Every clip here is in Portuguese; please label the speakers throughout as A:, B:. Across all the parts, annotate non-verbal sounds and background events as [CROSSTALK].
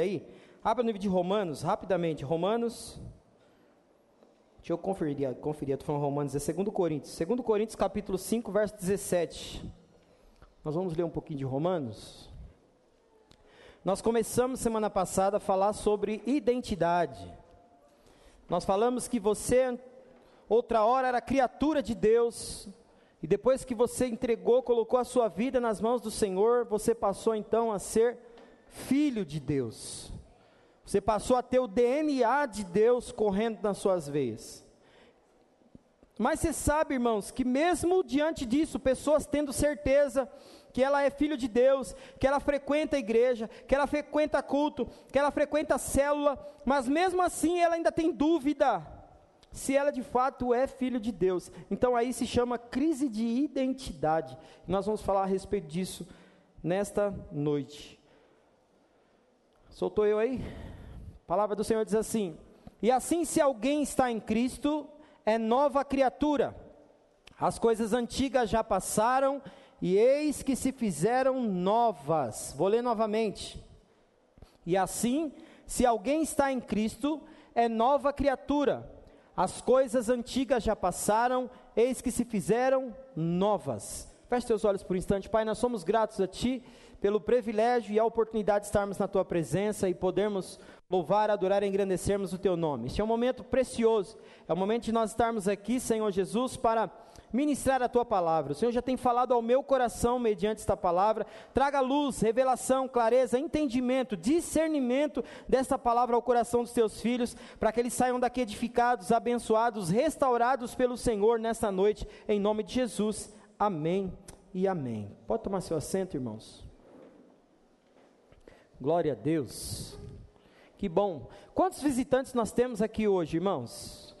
A: aí, abra no livro de Romanos, rapidamente. Romanos. Deixa eu conferir, conferir estou falando Romanos, é 2 Coríntios. 2 Coríntios, capítulo 5, verso 17. Nós vamos ler um pouquinho de Romanos. Nós começamos semana passada a falar sobre identidade. Nós falamos que você, outra hora, era criatura de Deus, e depois que você entregou, colocou a sua vida nas mãos do Senhor, você passou então a ser filho de Deus. Você passou a ter o DNA de Deus correndo nas suas veias. Mas você sabe, irmãos, que mesmo diante disso, pessoas tendo certeza que ela é filho de Deus, que ela frequenta a igreja, que ela frequenta culto, que ela frequenta a célula, mas mesmo assim ela ainda tem dúvida se ela de fato é filho de Deus. Então aí se chama crise de identidade. Nós vamos falar a respeito disso nesta noite. Soltou eu aí? A palavra do Senhor diz assim: E assim, se alguém está em Cristo, é nova criatura. As coisas antigas já passaram, e eis que se fizeram novas. Vou ler novamente. E assim, se alguém está em Cristo, é nova criatura. As coisas antigas já passaram, eis que se fizeram novas. Feche seus olhos por um instante, Pai, nós somos gratos a Ti pelo privilégio e a oportunidade de estarmos na tua presença e podermos louvar, adorar e engrandecermos o teu nome. Este é um momento precioso, é o momento de nós estarmos aqui, Senhor Jesus, para ministrar a tua palavra. O Senhor já tem falado ao meu coração mediante esta palavra. Traga luz, revelação, clareza, entendimento, discernimento desta palavra ao coração dos teus filhos, para que eles saiam daqui edificados, abençoados, restaurados pelo Senhor nesta noite, em nome de Jesus. Amém e amém. Pode tomar seu assento, irmãos. Glória a Deus. Que bom. Quantos visitantes nós temos aqui hoje, irmãos?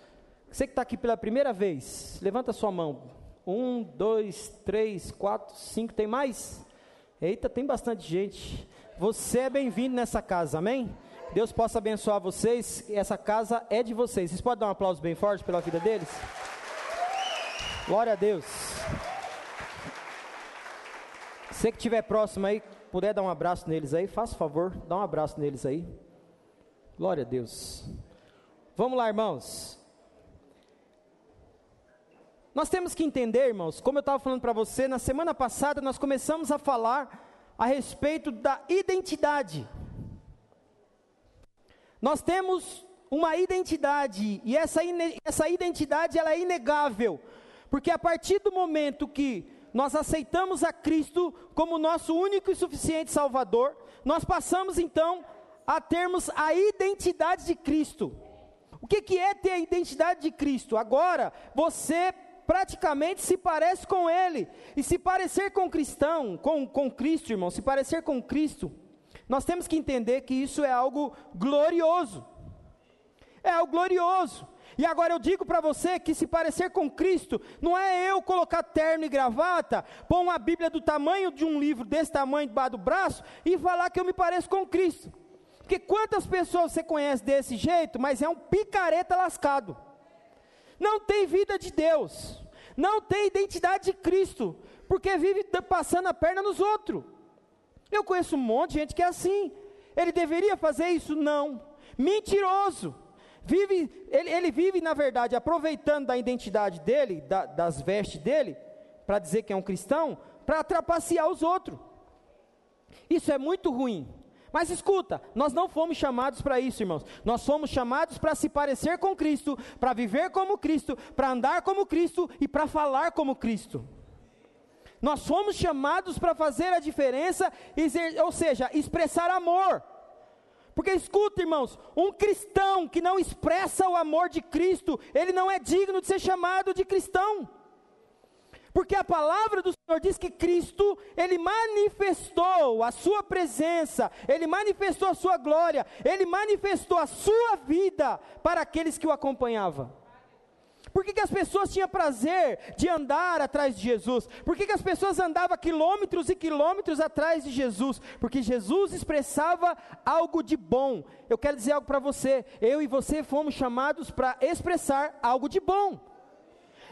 A: Você que está aqui pela primeira vez, levanta sua mão. Um, dois, três, quatro, cinco, tem mais? Eita, tem bastante gente. Você é bem-vindo nessa casa, amém? Deus possa abençoar vocês. Essa casa é de vocês. Vocês podem dar um aplauso bem forte pela vida deles? Glória a Deus. Você que estiver próximo aí, puder dar um abraço neles aí, faça favor, dá um abraço neles aí. Glória a Deus. Vamos lá, irmãos. Nós temos que entender, irmãos, como eu estava falando para você, na semana passada nós começamos a falar a respeito da identidade. Nós temos uma identidade, e essa, essa identidade ela é inegável, porque a partir do momento que nós aceitamos a Cristo como nosso único e suficiente Salvador, nós passamos então a termos a identidade de Cristo. O que, que é ter a identidade de Cristo? Agora, você praticamente se parece com Ele. E se parecer com cristão, com, com Cristo, irmão, se parecer com Cristo, nós temos que entender que isso é algo glorioso. É algo glorioso. E agora eu digo para você que se parecer com Cristo, não é eu colocar terno e gravata, pôr uma Bíblia do tamanho de um livro desse tamanho debaixo do braço e falar que eu me pareço com Cristo. Porque quantas pessoas você conhece desse jeito, mas é um picareta lascado. Não tem vida de Deus, não tem identidade de Cristo, porque vive passando a perna nos outros. Eu conheço um monte de gente que é assim. Ele deveria fazer isso? Não. Mentiroso vive, ele, ele vive, na verdade, aproveitando da identidade dele, da, das vestes dele, para dizer que é um cristão, para trapacear os outros. Isso é muito ruim. Mas escuta, nós não fomos chamados para isso, irmãos. Nós fomos chamados para se parecer com Cristo, para viver como Cristo, para andar como Cristo e para falar como Cristo. Nós fomos chamados para fazer a diferença, ou seja, expressar amor. Porque escuta, irmãos, um cristão que não expressa o amor de Cristo, ele não é digno de ser chamado de cristão. Porque a palavra do Senhor diz que Cristo, ele manifestou a sua presença, ele manifestou a sua glória, ele manifestou a sua vida para aqueles que o acompanhavam. Por que, que as pessoas tinham prazer de andar atrás de Jesus? Por que, que as pessoas andavam quilômetros e quilômetros atrás de Jesus? Porque Jesus expressava algo de bom. Eu quero dizer algo para você. Eu e você fomos chamados para expressar algo de bom.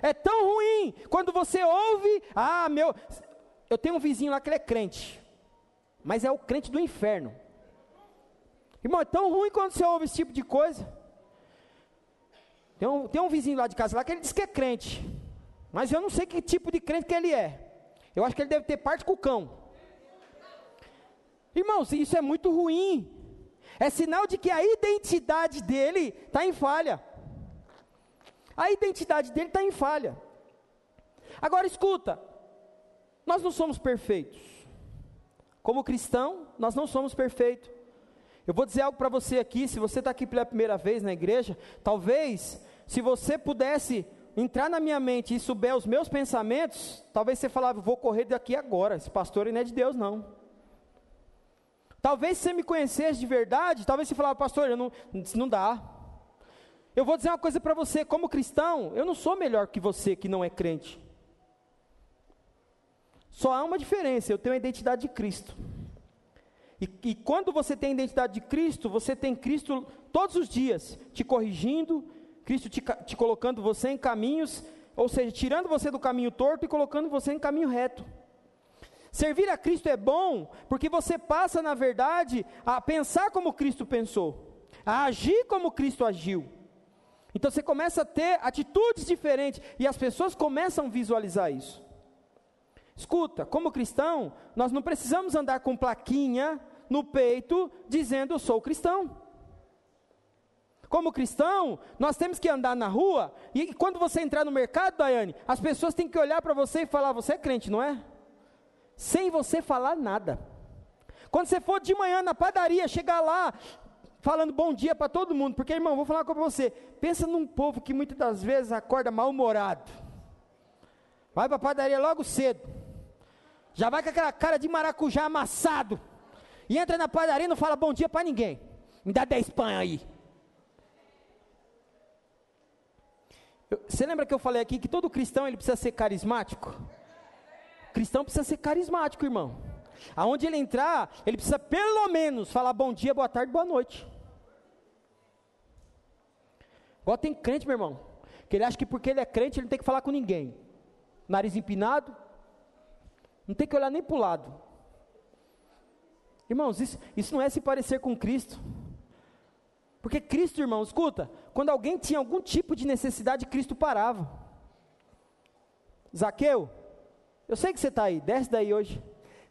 A: É tão ruim quando você ouve, ah, meu, eu tenho um vizinho lá que ele é crente, mas é o crente do inferno. Irmão, é tão ruim quando você ouve esse tipo de coisa. Tem um, tem um vizinho lá de casa lá que ele diz que é crente. Mas eu não sei que tipo de crente que ele é. Eu acho que ele deve ter parte com o cão. Irmãos, isso é muito ruim. É sinal de que a identidade dele está em falha. A identidade dele está em falha. Agora escuta, nós não somos perfeitos. Como cristão, nós não somos perfeitos. Eu vou dizer algo para você aqui, se você está aqui pela primeira vez na igreja, talvez, se você pudesse entrar na minha mente e souber os meus pensamentos, talvez você falava, vou correr daqui agora, esse pastor não é de Deus não. Talvez se você me conhecesse de verdade, talvez você falava, pastor, eu não, não dá. Eu vou dizer uma coisa para você, como cristão, eu não sou melhor que você que não é crente. Só há uma diferença, eu tenho a identidade de Cristo. E, e, quando você tem a identidade de Cristo, você tem Cristo todos os dias te corrigindo, Cristo te, te colocando você em caminhos, ou seja, tirando você do caminho torto e colocando você em caminho reto. Servir a Cristo é bom, porque você passa, na verdade, a pensar como Cristo pensou, a agir como Cristo agiu. Então você começa a ter atitudes diferentes e as pessoas começam a visualizar isso. Escuta, como cristão, nós não precisamos andar com plaquinha no peito dizendo eu sou cristão. Como cristão, nós temos que andar na rua e quando você entrar no mercado, Daiane, as pessoas têm que olhar para você e falar: Você é crente, não é? Sem você falar nada. Quando você for de manhã na padaria, chegar lá falando bom dia para todo mundo, porque irmão, vou falar com você. Pensa num povo que muitas das vezes acorda mal-humorado. Vai para a padaria logo cedo já vai com aquela cara de maracujá amassado, e entra na padaria e não fala bom dia para ninguém. Me dá 10 pães aí. Você lembra que eu falei aqui que todo cristão ele precisa ser carismático? O cristão precisa ser carismático, irmão. Aonde ele entrar, ele precisa pelo menos falar bom dia, boa tarde, boa noite. Igual tem crente, meu irmão, que ele acha que porque ele é crente, ele não tem que falar com ninguém. Nariz empinado, não tem que olhar nem para o lado. Irmãos, isso, isso não é se parecer com Cristo. Porque Cristo, irmão, escuta, quando alguém tinha algum tipo de necessidade, Cristo parava. Zaqueu, eu sei que você está aí, desce daí hoje.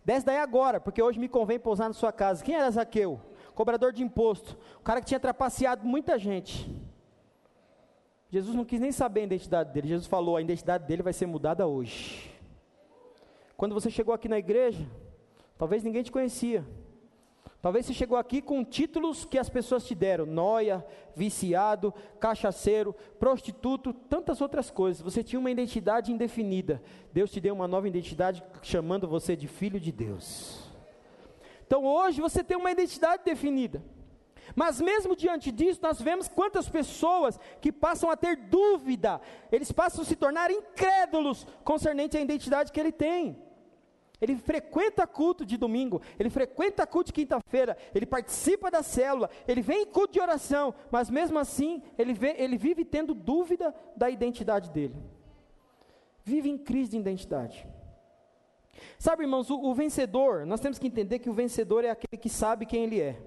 A: Desce daí agora, porque hoje me convém pousar na sua casa. Quem era Zaqueu? Cobrador de imposto. O cara que tinha trapaceado muita gente. Jesus não quis nem saber a identidade dele. Jesus falou: a identidade dele vai ser mudada hoje. Quando você chegou aqui na igreja, talvez ninguém te conhecia. Talvez você chegou aqui com títulos que as pessoas te deram: noia, viciado, cachaceiro, prostituto, tantas outras coisas. Você tinha uma identidade indefinida. Deus te deu uma nova identidade chamando você de filho de Deus. Então hoje você tem uma identidade definida. Mas mesmo diante disso, nós vemos quantas pessoas que passam a ter dúvida, eles passam a se tornar incrédulos concernente à identidade que ele tem. Ele frequenta culto de domingo, ele frequenta culto de quinta-feira, ele participa da célula, ele vem em culto de oração, mas mesmo assim ele, vê, ele vive tendo dúvida da identidade dele. Vive em crise de identidade. Sabe, irmãos, o, o vencedor, nós temos que entender que o vencedor é aquele que sabe quem ele é,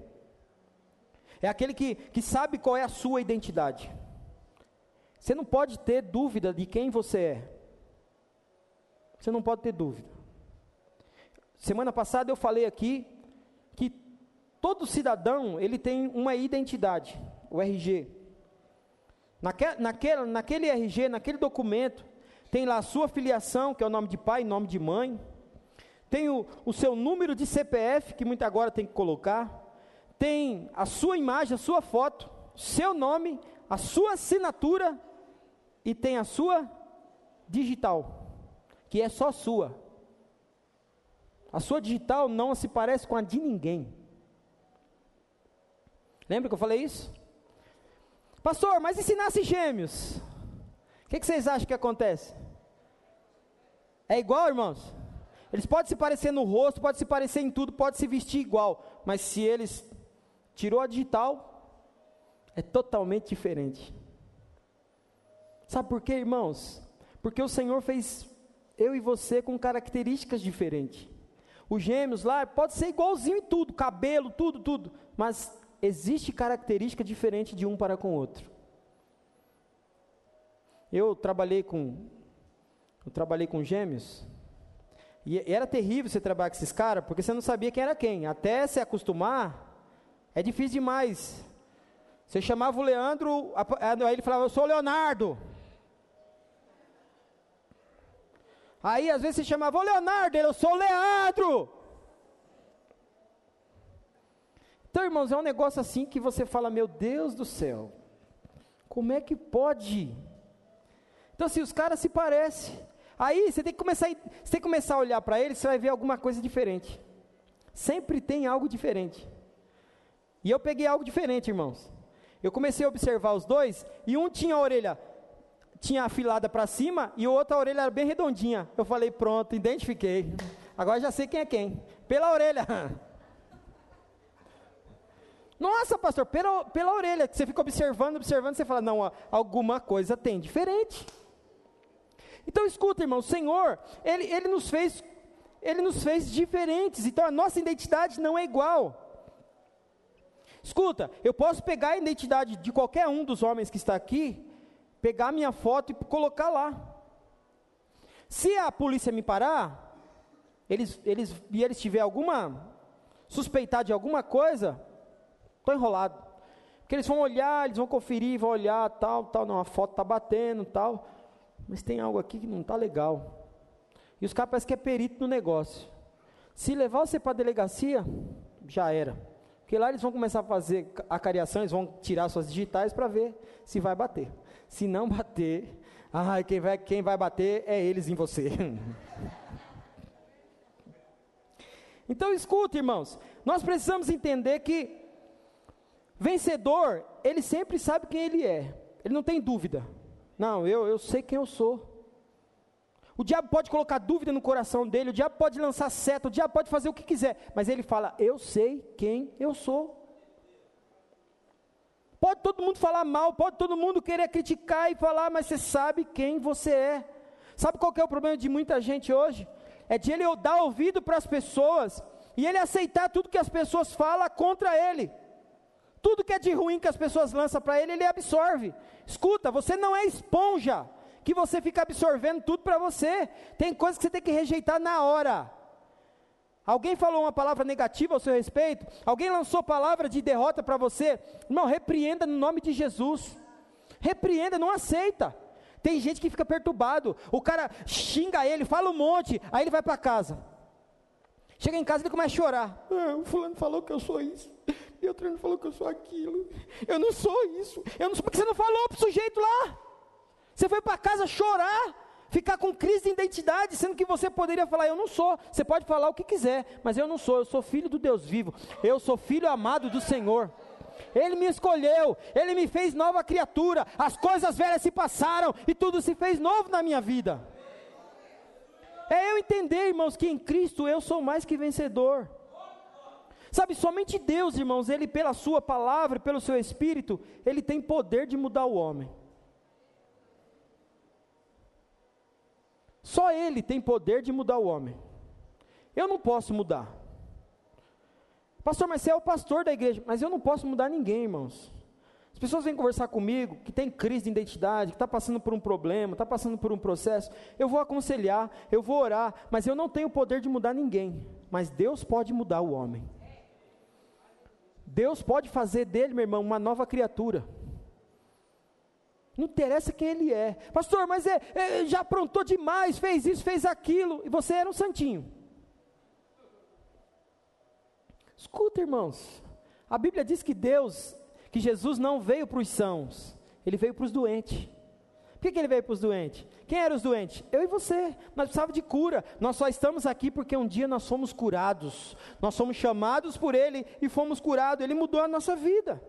A: é aquele que, que sabe qual é a sua identidade. Você não pode ter dúvida de quem você é. Você não pode ter dúvida. Semana passada eu falei aqui que todo cidadão ele tem uma identidade, o RG. Naquele, naquele, RG, naquele documento, tem lá a sua filiação, que é o nome de pai, nome de mãe. Tem o, o seu número de CPF, que muito agora tem que colocar. Tem a sua imagem, a sua foto, seu nome, a sua assinatura e tem a sua digital, que é só sua. A sua digital não se parece com a de ninguém. Lembra que eu falei isso? Pastor, mas e se nasce gêmeos? O que, que vocês acham que acontece? É igual, irmãos? Eles podem se parecer no rosto, podem se parecer em tudo, podem se vestir igual, mas se eles tirou a digital, é totalmente diferente. Sabe por quê, irmãos? Porque o Senhor fez eu e você com características diferentes. Os gêmeos lá, pode ser igualzinho em tudo, cabelo, tudo, tudo. Mas existe característica diferente de um para com o outro. Eu trabalhei com eu trabalhei com gêmeos e era terrível você trabalhar com esses caras, porque você não sabia quem era quem. Até se acostumar, é difícil demais. Você chamava o Leandro, aí ele falava, eu sou o Leonardo. Aí às vezes você chamava o Leonardo, eu sou o Leandro. Então, irmãos, é um negócio assim que você fala, meu Deus do céu, como é que pode? Então, assim, os caras se parecem. Aí você tem que começar, você tem que começar a olhar para eles, você vai ver alguma coisa diferente. Sempre tem algo diferente. E eu peguei algo diferente, irmãos. Eu comecei a observar os dois e um tinha a orelha tinha afilada para cima e o outro a orelha era bem redondinha. Eu falei, pronto, identifiquei. Agora já sei quem é quem. Pela orelha. [LAUGHS] Nossa, pastor, pela, pela orelha, que você fica observando, observando, você fala, não, alguma coisa tem diferente. Então escuta, irmão, o Senhor, ele, ele nos fez, ele nos fez diferentes. Então a nossa identidade não é igual. Escuta, eu posso pegar a identidade de qualquer um dos homens que está aqui, pegar minha foto e colocar lá. Se a polícia me parar, eles, eles, e eles tiver alguma suspeitar de alguma coisa, estou enrolado. Porque eles vão olhar, eles vão conferir, vão olhar, tal, tal, não, a foto está batendo, tal mas tem algo aqui que não está legal. E os caras parecem que é perito no negócio. Se levar você para a delegacia, já era. Porque lá eles vão começar a fazer a cariação, eles vão tirar suas digitais para ver se vai bater. Se não bater, ai, quem vai, quem vai bater é eles em você. [LAUGHS] então escuta, irmãos, nós precisamos entender que vencedor, ele sempre sabe quem ele é. Ele não tem dúvida. Não, eu, eu sei quem eu sou. O diabo pode colocar dúvida no coração dele, o diabo pode lançar seta, o diabo pode fazer o que quiser, mas ele fala: Eu sei quem eu sou. Pode todo mundo falar mal, pode todo mundo querer criticar e falar, mas você sabe quem você é. Sabe qual é o problema de muita gente hoje? É de ele dar ouvido para as pessoas e ele aceitar tudo que as pessoas falam contra ele. Tudo que é de ruim que as pessoas lançam para ele, ele absorve. Escuta, você não é esponja que você fica absorvendo tudo para você. Tem coisas que você tem que rejeitar na hora. Alguém falou uma palavra negativa ao seu respeito? Alguém lançou palavra de derrota para você? Não, repreenda no nome de Jesus. Repreenda, não aceita. Tem gente que fica perturbado. O cara xinga ele, fala um monte, aí ele vai para casa. Chega em casa e ele começa a chorar. Ah, o fulano falou que eu sou isso. E o treino falou que eu sou aquilo. Eu não sou isso. Eu não sou porque você não falou para o sujeito lá. Você foi para casa chorar, ficar com crise de identidade, sendo que você poderia falar: Eu não sou. Você pode falar o que quiser, mas eu não sou. Eu sou filho do Deus vivo. Eu sou filho amado do Senhor. Ele me escolheu, Ele me fez nova criatura. As coisas velhas se passaram e tudo se fez novo na minha vida. É eu entender, irmãos, que em Cristo eu sou mais que vencedor. Sabe, somente Deus, irmãos, Ele, pela Sua palavra, pelo Seu Espírito, Ele tem poder de mudar o homem. Só Ele tem poder de mudar o homem. Eu não posso mudar. Pastor, mas você é o pastor da igreja. Mas eu não posso mudar ninguém, irmãos. As pessoas vêm conversar comigo que tem crise de identidade, que está passando por um problema, está passando por um processo. Eu vou aconselhar, eu vou orar, mas eu não tenho poder de mudar ninguém. Mas Deus pode mudar o homem. Deus pode fazer dele, meu irmão, uma nova criatura. Não interessa quem ele é. Pastor, mas é, é, já aprontou demais, fez isso, fez aquilo, e você era um santinho. Escuta, irmãos. A Bíblia diz que Deus, que Jesus não veio para os sãos, ele veio para os doentes. Por que, que ele veio para os doentes? Quem eram os doentes? Eu e você. Nós precisávamos de cura. Nós só estamos aqui porque um dia nós fomos curados. Nós somos chamados por Ele e fomos curados. Ele mudou a nossa vida.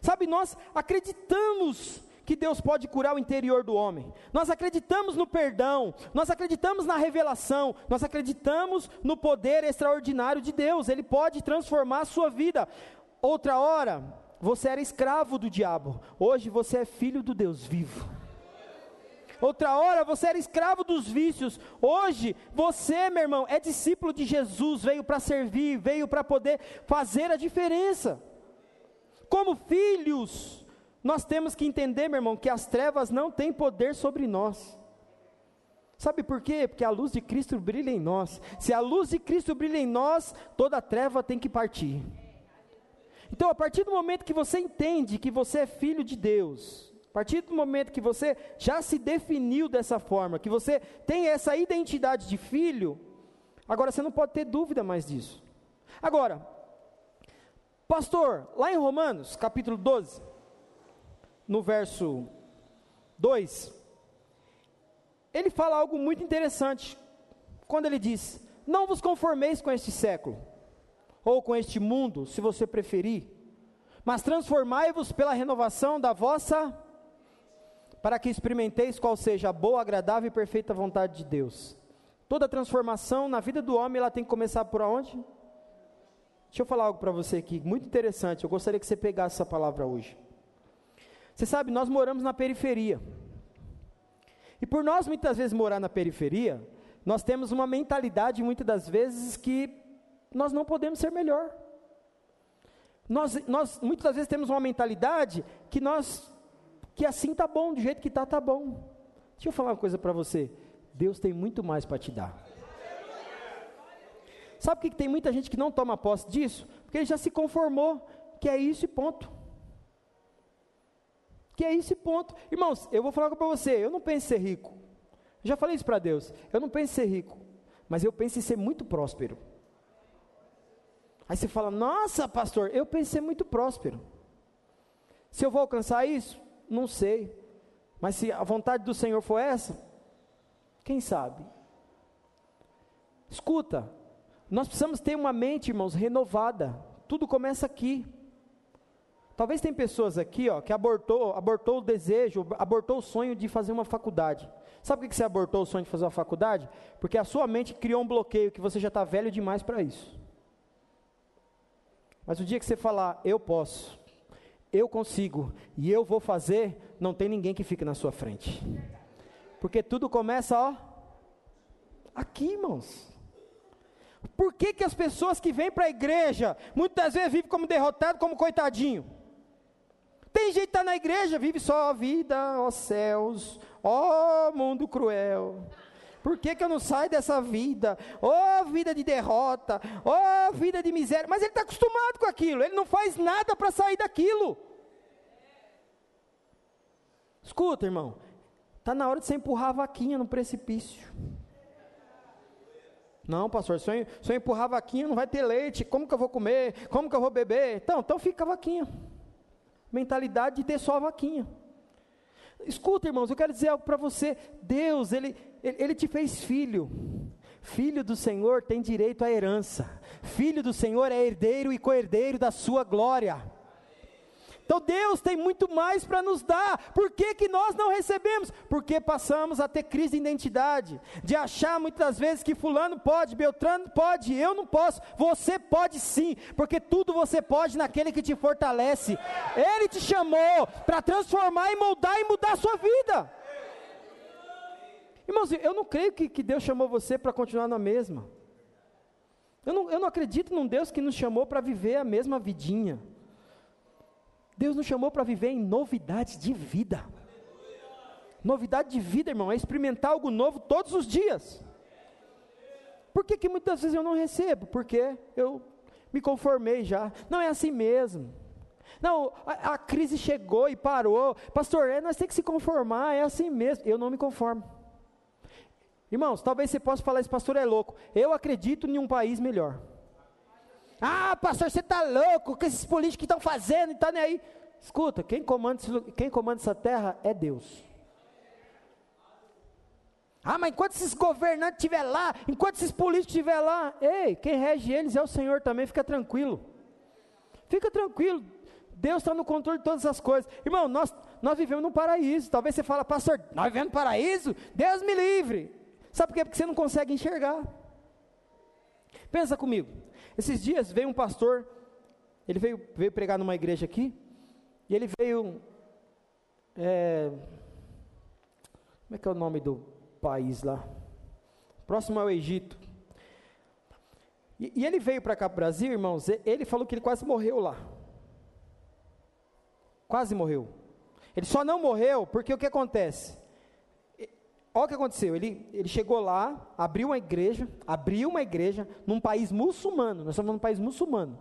A: Sabe, nós acreditamos que Deus pode curar o interior do homem. Nós acreditamos no perdão, nós acreditamos na revelação, nós acreditamos no poder extraordinário de Deus. Ele pode transformar a sua vida. Outra hora, você era escravo do diabo, hoje você é filho do Deus vivo. Outra hora você era escravo dos vícios, hoje você, meu irmão, é discípulo de Jesus, veio para servir, veio para poder fazer a diferença. Como filhos, nós temos que entender, meu irmão, que as trevas não têm poder sobre nós. Sabe por quê? Porque a luz de Cristo brilha em nós. Se a luz de Cristo brilha em nós, toda treva tem que partir. Então, a partir do momento que você entende que você é filho de Deus, a partir do momento que você já se definiu dessa forma, que você tem essa identidade de filho, agora você não pode ter dúvida mais disso. Agora, pastor, lá em Romanos, capítulo 12, no verso 2, ele fala algo muito interessante, quando ele diz: Não vos conformeis com este século, ou com este mundo, se você preferir, mas transformai-vos pela renovação da vossa, para que experimenteis qual seja a boa, agradável e perfeita vontade de Deus. Toda transformação na vida do homem, ela tem que começar por onde? Deixa eu falar algo para você aqui, muito interessante. Eu gostaria que você pegasse essa palavra hoje. Você sabe, nós moramos na periferia. E por nós muitas vezes morar na periferia, nós temos uma mentalidade muitas das vezes que nós não podemos ser melhor. Nós, nós muitas das vezes temos uma mentalidade que nós, que assim tá bom, do jeito que tá, tá bom. Deixa eu falar uma coisa para você. Deus tem muito mais para te dar. Sabe por que tem muita gente que não toma posse disso? Porque ele já se conformou que é isso e ponto. Que é esse ponto. Irmãos, eu vou falar para você, eu não penso em ser rico. já falei isso para Deus. Eu não penso em ser rico, mas eu penso em ser muito próspero. Aí você fala: "Nossa, pastor, eu penso em ser muito próspero". Se eu vou alcançar isso? Não sei. Mas se a vontade do Senhor for essa, quem sabe? Escuta, nós precisamos ter uma mente, irmãos, renovada. Tudo começa aqui. Talvez tem pessoas aqui, ó, que abortou, abortou o desejo, abortou o sonho de fazer uma faculdade. Sabe por que você abortou o sonho de fazer uma faculdade? Porque a sua mente criou um bloqueio que você já está velho demais para isso. Mas o dia que você falar, eu posso, eu consigo e eu vou fazer, não tem ninguém que fique na sua frente. Porque tudo começa, ó, aqui, irmãos. Por que, que as pessoas que vêm para a igreja, muitas vezes vivem como derrotado, como coitadinho? Tem gente que está na igreja, vive só a vida, ó céus, ó mundo cruel. Por que, que eu não saio dessa vida? Ó vida de derrota, ó vida de miséria. Mas ele está acostumado com aquilo, ele não faz nada para sair daquilo. Escuta, irmão, está na hora de você empurrar a vaquinha no precipício. Não, pastor, se eu, se eu empurrar a vaquinha, não vai ter leite. Como que eu vou comer? Como que eu vou beber? Então, então fica a vaquinha mentalidade de ter só a vaquinha. Escuta, irmãos, eu quero dizer algo para você. Deus, ele, ele, ele te fez filho. Filho do Senhor tem direito à herança. Filho do Senhor é herdeiro e co-herdeiro da sua glória. Então Deus tem muito mais para nos dar. Por que, que nós não recebemos? Porque passamos a ter crise de identidade, de achar muitas vezes que fulano pode, Beltrano pode, eu não posso. Você pode sim, porque tudo você pode naquele que te fortalece. Ele te chamou para transformar e moldar e mudar a sua vida. Irmãos, eu não creio que, que Deus chamou você para continuar na mesma. Eu não, eu não acredito num Deus que nos chamou para viver a mesma vidinha. Deus nos chamou para viver em novidade de vida. Novidade de vida, irmão, é experimentar algo novo todos os dias. Por que, que muitas vezes eu não recebo? Porque eu me conformei já. Não é assim mesmo. Não, a, a crise chegou e parou. Pastor, é, nós temos que se conformar, é assim mesmo. Eu não me conformo. Irmãos, talvez você possa falar, esse pastor é louco. Eu acredito em um país melhor. Ah, pastor, você está louco, o que esses políticos estão fazendo e está nem aí. Escuta, quem comanda, quem comanda essa terra é Deus. Ah, mas enquanto esses governantes estiver lá, enquanto esses políticos estiver lá, ei, quem rege eles é o Senhor também, fica tranquilo. Fica tranquilo, Deus está no controle de todas as coisas. Irmão, nós, nós vivemos num paraíso. Talvez você fale, pastor, nós vivemos no paraíso? Deus me livre. Sabe por quê? Porque você não consegue enxergar. Pensa comigo. Esses dias veio um pastor, ele veio, veio pregar numa igreja aqui, e ele veio. É, como é que é o nome do país lá? Próximo ao Egito. E, e ele veio para cá para o Brasil, irmãos, ele falou que ele quase morreu lá. Quase morreu. Ele só não morreu porque o que acontece? Olha o que aconteceu. Ele, ele chegou lá, abriu uma igreja, abriu uma igreja num país muçulmano. Nós estamos num país muçulmano.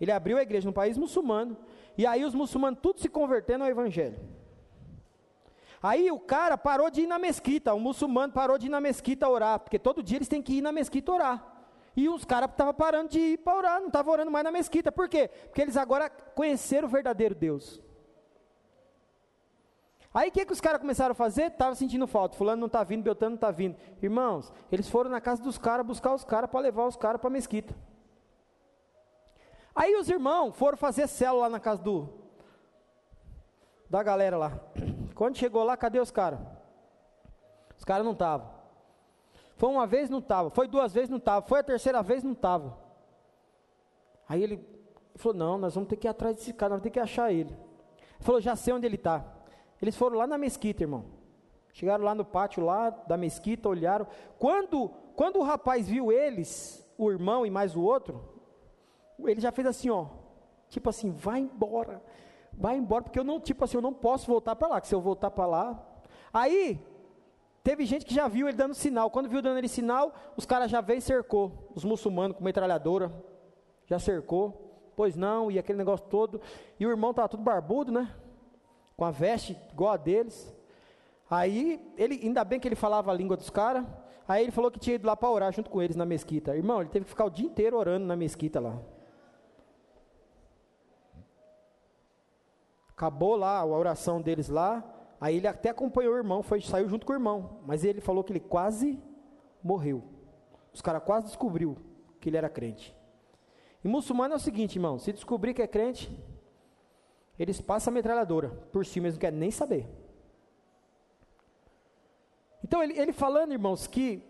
A: Ele abriu a igreja num país muçulmano. E aí os muçulmanos tudo se convertendo ao evangelho. Aí o cara parou de ir na mesquita, o muçulmano parou de ir na mesquita orar, porque todo dia eles têm que ir na mesquita orar. E os caras estavam parando de ir para orar, não estavam orando mais na mesquita. Por quê? Porque eles agora conheceram o verdadeiro Deus. Aí o que, que os caras começaram a fazer? Estavam sentindo falta. Fulano não está vindo, Beltano não está vindo. Irmãos, eles foram na casa dos caras buscar os caras para levar os caras para a mesquita. Aí os irmãos foram fazer célula na casa do da galera lá. [CLEARS THROAT] Quando chegou lá, cadê os caras? Os caras não estavam. Foi uma vez, não estava. Foi duas vezes, não estava. Foi a terceira vez, não estava. Aí ele falou: Não, nós vamos ter que ir atrás desse cara, nós vamos ter que achar ele. Ele falou: Já sei onde ele está. Eles foram lá na mesquita, irmão. Chegaram lá no pátio lá da mesquita, olharam. Quando, quando o rapaz viu eles, o irmão e mais o outro, ele já fez assim, ó. Tipo assim, vai embora vai embora, porque eu não, tipo assim, eu não posso voltar para lá, que se eu voltar para lá. Aí, teve gente que já viu ele dando sinal. Quando viu dando ele sinal, os caras já veio e cercou. Os muçulmanos com metralhadora, já cercou. Pois não, e aquele negócio todo. E o irmão estava tudo barbudo, né? Com a veste igual a deles. Aí, ele, ainda bem que ele falava a língua dos caras. Aí ele falou que tinha ido lá para orar junto com eles na mesquita. Irmão, ele teve que ficar o dia inteiro orando na mesquita lá. Acabou lá a oração deles lá. Aí ele até acompanhou o irmão, foi, saiu junto com o irmão. Mas ele falou que ele quase morreu. Os caras quase descobriu que ele era crente. E muçulmano é o seguinte, irmão: se descobrir que é crente, eles passam a metralhadora por cima, eles não querem nem saber. Então ele, ele falando, irmãos, que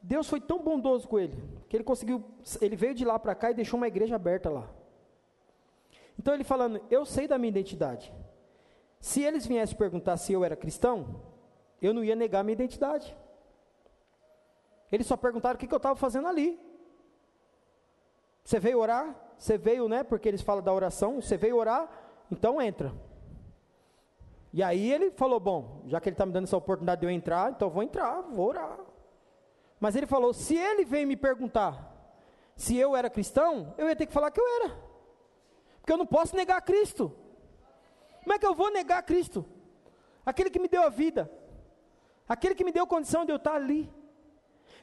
A: Deus foi tão bondoso com ele, que ele conseguiu, ele veio de lá para cá e deixou uma igreja aberta lá. Então ele falando, eu sei da minha identidade. Se eles viessem perguntar se eu era cristão, eu não ia negar a minha identidade. Eles só perguntaram o que, que eu estava fazendo ali. Você veio orar? Você veio, né? Porque eles falam da oração. Você veio orar? Então entra. E aí ele falou: Bom, já que ele está me dando essa oportunidade de eu entrar, então eu vou entrar, vou orar. Mas ele falou: Se ele vem me perguntar se eu era cristão, eu ia ter que falar que eu era. Porque eu não posso negar Cristo. Como é que eu vou negar Cristo? Aquele que me deu a vida, aquele que me deu condição de eu estar ali.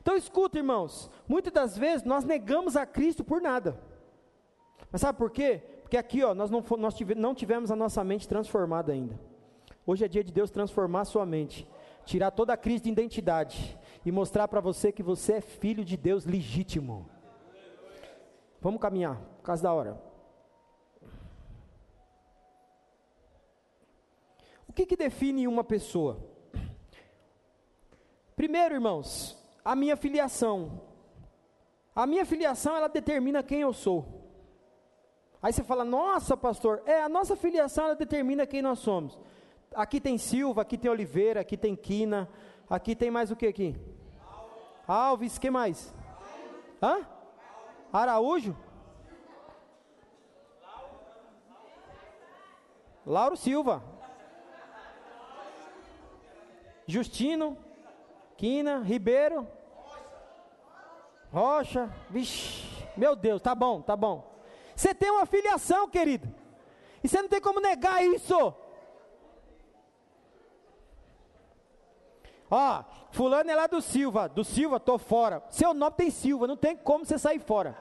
A: Então escuta, irmãos, muitas das vezes nós negamos a Cristo por nada. Mas sabe por quê? Porque aqui, ó, nós, não, nós tive, não tivemos a nossa mente transformada ainda. Hoje é dia de Deus transformar a sua mente, tirar toda a crise de identidade e mostrar para você que você é filho de Deus legítimo. Vamos caminhar, por causa da hora. que, que define uma pessoa? Primeiro, irmãos, a minha filiação. A minha filiação, ela determina quem eu sou. Aí você fala, nossa, pastor, é, a nossa filiação, determina quem nós somos. Aqui tem Silva, aqui tem Oliveira, aqui tem Quina, aqui tem mais o que aqui? Alves, que mais? Hã? Araújo? Lauro Silva. Justino, Quina, Ribeiro, Rocha, vixe, meu Deus, tá bom, tá bom. Você tem uma filiação, querido, e você não tem como negar isso. Ó, fulano é lá do Silva, do Silva, tô fora. Seu nome tem Silva, não tem como você sair fora.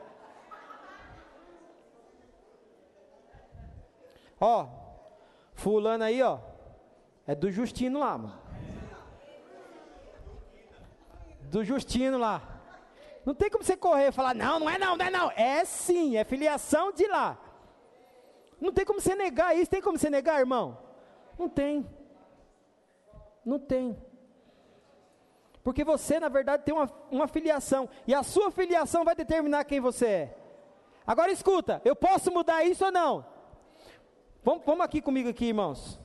A: Ó, fulano aí, ó, é do Justino lá, mano. do Justino lá. Não tem como você correr e falar, não, não é não, não é não. É sim, é filiação de lá. Não tem como você negar isso. Tem como você negar, irmão? Não tem. Não tem. Porque você, na verdade, tem uma, uma filiação. E a sua filiação vai determinar quem você é. Agora escuta, eu posso mudar isso ou não? Vamos, vamos aqui comigo aqui, irmãos.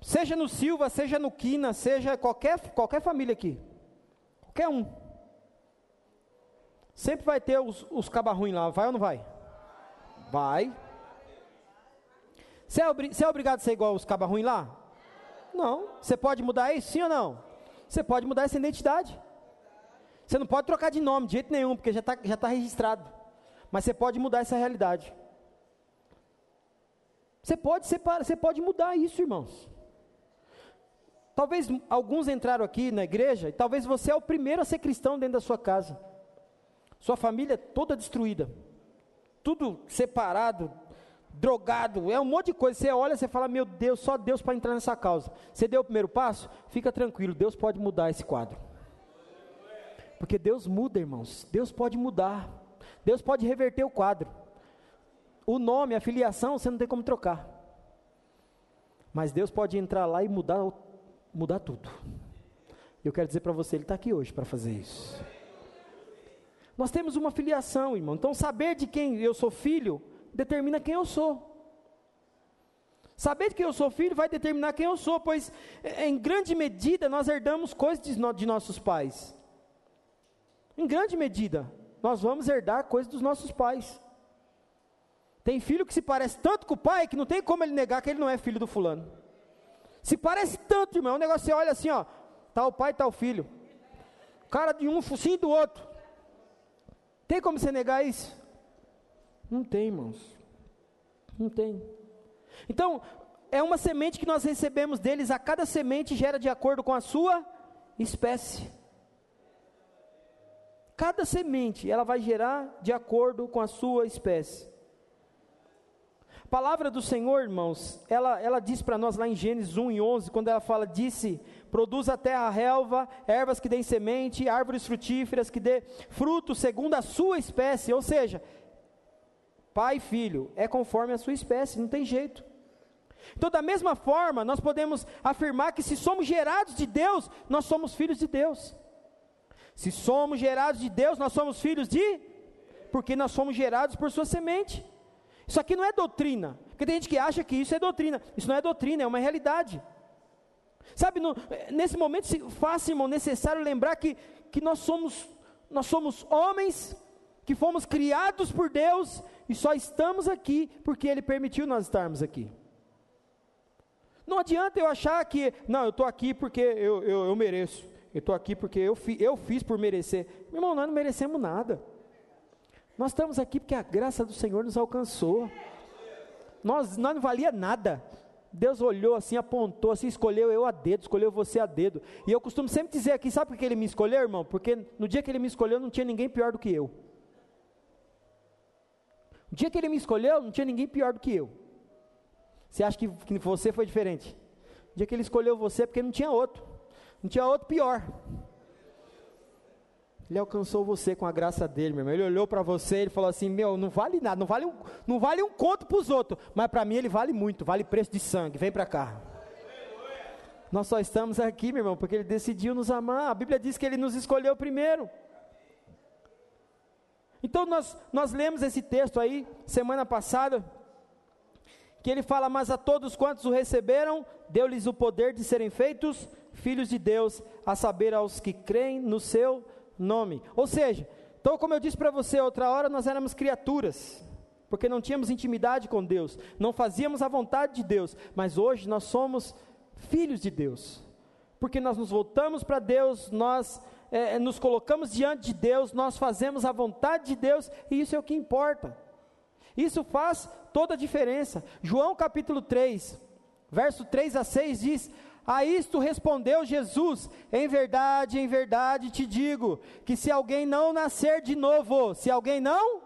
A: Seja no Silva, seja no Quina, seja qualquer, qualquer família aqui. Qualquer um. Sempre vai ter os, os cabarruins lá, vai ou não vai? Vai. Você é, você é obrigado a ser igual os cabas ruins lá? Não. Você pode mudar isso, sim ou não? Você pode mudar essa identidade. Você não pode trocar de nome de jeito nenhum, porque já está já tá registrado. Mas você pode mudar essa realidade. Você pode separar, você pode mudar isso, irmãos. Talvez alguns entraram aqui na igreja e talvez você é o primeiro a ser cristão dentro da sua casa. Sua família toda destruída. Tudo separado, drogado, é um monte de coisa. Você olha, você fala: "Meu Deus, só Deus para entrar nessa causa". Você deu o primeiro passo? Fica tranquilo, Deus pode mudar esse quadro. Porque Deus muda, irmãos. Deus pode mudar. Deus pode reverter o quadro. O nome, a filiação, você não tem como trocar. Mas Deus pode entrar lá e mudar, mudar tudo. Eu quero dizer para você, Ele está aqui hoje para fazer isso. Nós temos uma filiação, irmão. Então, saber de quem eu sou filho determina quem eu sou. Saber de quem eu sou filho vai determinar quem eu sou, pois em grande medida nós herdamos coisas de, de nossos pais. Em grande medida, nós vamos herdar coisas dos nossos pais. Tem filho que se parece tanto com o pai que não tem como ele negar que ele não é filho do fulano. Se parece tanto, irmão, o negócio você olha assim, ó, tá o pai, tá o filho. Cara de um, focinho do outro. Tem como você negar isso? Não tem, irmãos. Não tem. Então, é uma semente que nós recebemos deles, a cada semente gera de acordo com a sua espécie. Cada semente, ela vai gerar de acordo com a sua espécie palavra do Senhor, irmãos, ela, ela diz para nós lá em Gênesis 1 e 11, quando ela fala, disse, produz a terra relva, ervas que deem semente, árvores frutíferas que dê fruto segundo a sua espécie, ou seja, pai e filho, é conforme a sua espécie, não tem jeito. Então, da mesma forma, nós podemos afirmar que se somos gerados de Deus, nós somos filhos de Deus. Se somos gerados de Deus, nós somos filhos de, porque nós somos gerados por sua semente. Isso aqui não é doutrina, porque tem gente que acha que isso é doutrina. Isso não é doutrina, é uma realidade. Sabe, no, nesse momento se faz, irmão, necessário lembrar que, que nós, somos, nós somos homens que fomos criados por Deus e só estamos aqui porque Ele permitiu nós estarmos aqui. Não adianta eu achar que, não, eu estou aqui porque eu, eu, eu mereço, eu estou aqui porque eu, fi, eu fiz por merecer. Meu irmão, nós não merecemos nada. Nós estamos aqui porque a graça do Senhor nos alcançou. Nós, nós não valia nada. Deus olhou assim, apontou assim, escolheu eu a dedo, escolheu você a dedo. E eu costumo sempre dizer aqui, sabe por que ele me escolheu, irmão? Porque no dia que ele me escolheu não tinha ninguém pior do que eu. No dia que ele me escolheu não tinha ninguém pior do que eu. Você acha que, que você foi diferente? No dia que ele escolheu você é porque não tinha outro. Não tinha outro pior. Ele alcançou você com a graça dele, meu irmão. Ele olhou para você e falou assim: Meu, não vale nada, não vale um, não vale um conto para os outros, mas para mim ele vale muito, vale preço de sangue. Vem para cá. Nós só estamos aqui, meu irmão, porque ele decidiu nos amar. A Bíblia diz que ele nos escolheu primeiro. Então nós, nós lemos esse texto aí, semana passada, que ele fala: Mas a todos quantos o receberam, deu-lhes o poder de serem feitos filhos de Deus, a saber, aos que creem no seu nome. Ou seja, então, como eu disse para você outra hora, nós éramos criaturas, porque não tínhamos intimidade com Deus, não fazíamos a vontade de Deus, mas hoje nós somos filhos de Deus, porque nós nos voltamos para Deus, nós é, nos colocamos diante de Deus, nós fazemos a vontade de Deus, e isso é o que importa. Isso faz toda a diferença. João capítulo 3, verso 3 a 6 diz: a isto respondeu Jesus: Em verdade, em verdade te digo, que se alguém não nascer de novo, se alguém não,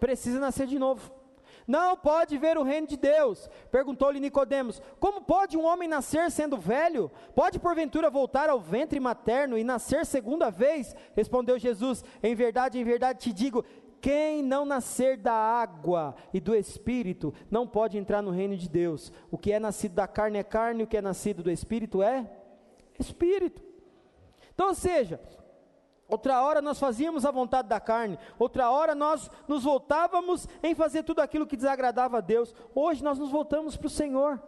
A: precisa nascer de novo. Não pode ver o reino de Deus. Perguntou-lhe Nicodemos: Como pode um homem nascer sendo velho? Pode porventura voltar ao ventre materno e nascer segunda vez? Respondeu Jesus: Em verdade, em verdade te digo quem não nascer da água e do espírito não pode entrar no reino de Deus. O que é nascido da carne é carne, o que é nascido do espírito é espírito. Então, ou seja, outra hora nós fazíamos a vontade da carne, outra hora nós nos voltávamos em fazer tudo aquilo que desagradava a Deus. Hoje nós nos voltamos para o Senhor.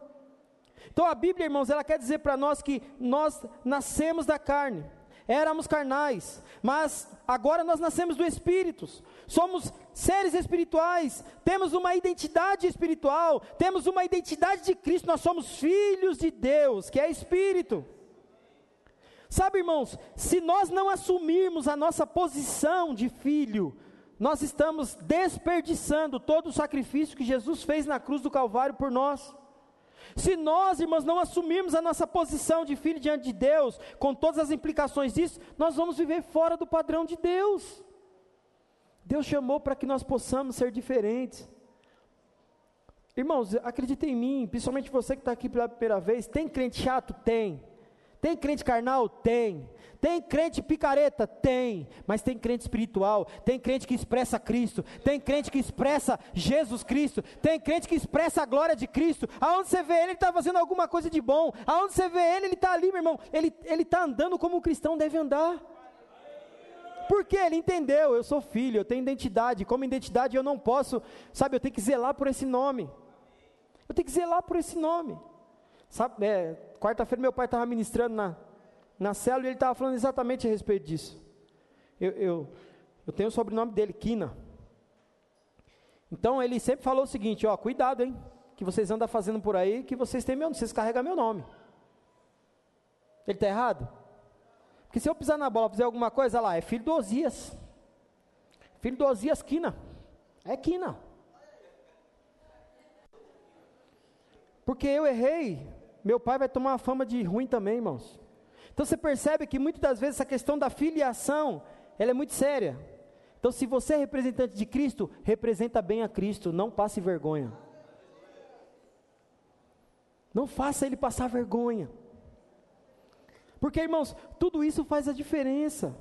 A: Então a Bíblia, irmãos, ela quer dizer para nós que nós nascemos da carne éramos carnais, mas agora nós nascemos do Espírito, somos seres espirituais, temos uma identidade espiritual, temos uma identidade de Cristo, nós somos filhos de Deus, que é Espírito. Sabe, irmãos, se nós não assumirmos a nossa posição de filho, nós estamos desperdiçando todo o sacrifício que Jesus fez na cruz do Calvário por nós. Se nós, irmãos, não assumirmos a nossa posição de filho diante de Deus, com todas as implicações disso, nós vamos viver fora do padrão de Deus. Deus chamou para que nós possamos ser diferentes. Irmãos, acredita em mim, principalmente você que está aqui pela primeira vez. Tem crente chato? Tem. Tem crente carnal? Tem. Tem crente picareta? Tem. Mas tem crente espiritual. Tem crente que expressa Cristo. Tem crente que expressa Jesus Cristo. Tem crente que expressa a glória de Cristo. Aonde você vê ele, ele está fazendo alguma coisa de bom. Aonde você vê ele, ele está ali, meu irmão. Ele está andando como um cristão deve andar. Porque ele entendeu, eu sou filho, eu tenho identidade. Como identidade eu não posso, sabe, eu tenho que zelar por esse nome. Eu tenho que zelar por esse nome. Sabe, é, quarta-feira meu pai estava ministrando na, na célula e ele estava falando exatamente a respeito disso. Eu, eu, eu tenho o sobrenome dele, Kina. Então ele sempre falou o seguinte: ó, cuidado, hein, que vocês andam fazendo por aí, que vocês têm meu, vocês carregam meu nome. Ele está errado? Porque se eu pisar na bola, fazer alguma coisa lá, é filho do Osias. Filho do Osias Kina. É Kina. Porque eu errei, meu pai vai tomar uma fama de ruim também, irmãos. Então você percebe que muitas das vezes essa questão da filiação, ela é muito séria. Então se você é representante de Cristo, representa bem a Cristo, não passe vergonha. Não faça ele passar vergonha. Porque, irmãos, tudo isso faz a diferença.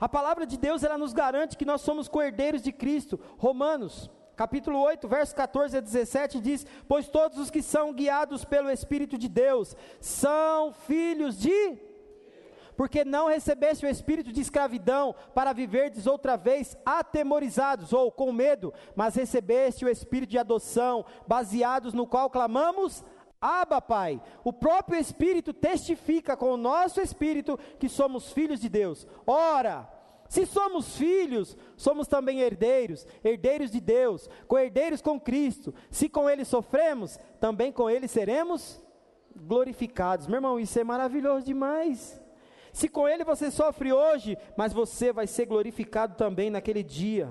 A: A palavra de Deus, ela nos garante que nós somos coerdeiros de Cristo. Romanos capítulo 8, verso 14 a 17 diz: Pois todos os que são guiados pelo Espírito de Deus são filhos de. Porque não recebeste o espírito de escravidão para viverdes outra vez atemorizados ou com medo, mas recebeste o espírito de adoção, baseados no qual clamamos: Abba, Pai. O próprio Espírito testifica com o nosso espírito que somos filhos de Deus. Ora, se somos filhos, somos também herdeiros, herdeiros de Deus, co-herdeiros com Cristo. Se com Ele sofremos, também com Ele seremos glorificados. Meu irmão, isso é maravilhoso demais. Se com Ele você sofre hoje, mas você vai ser glorificado também naquele dia.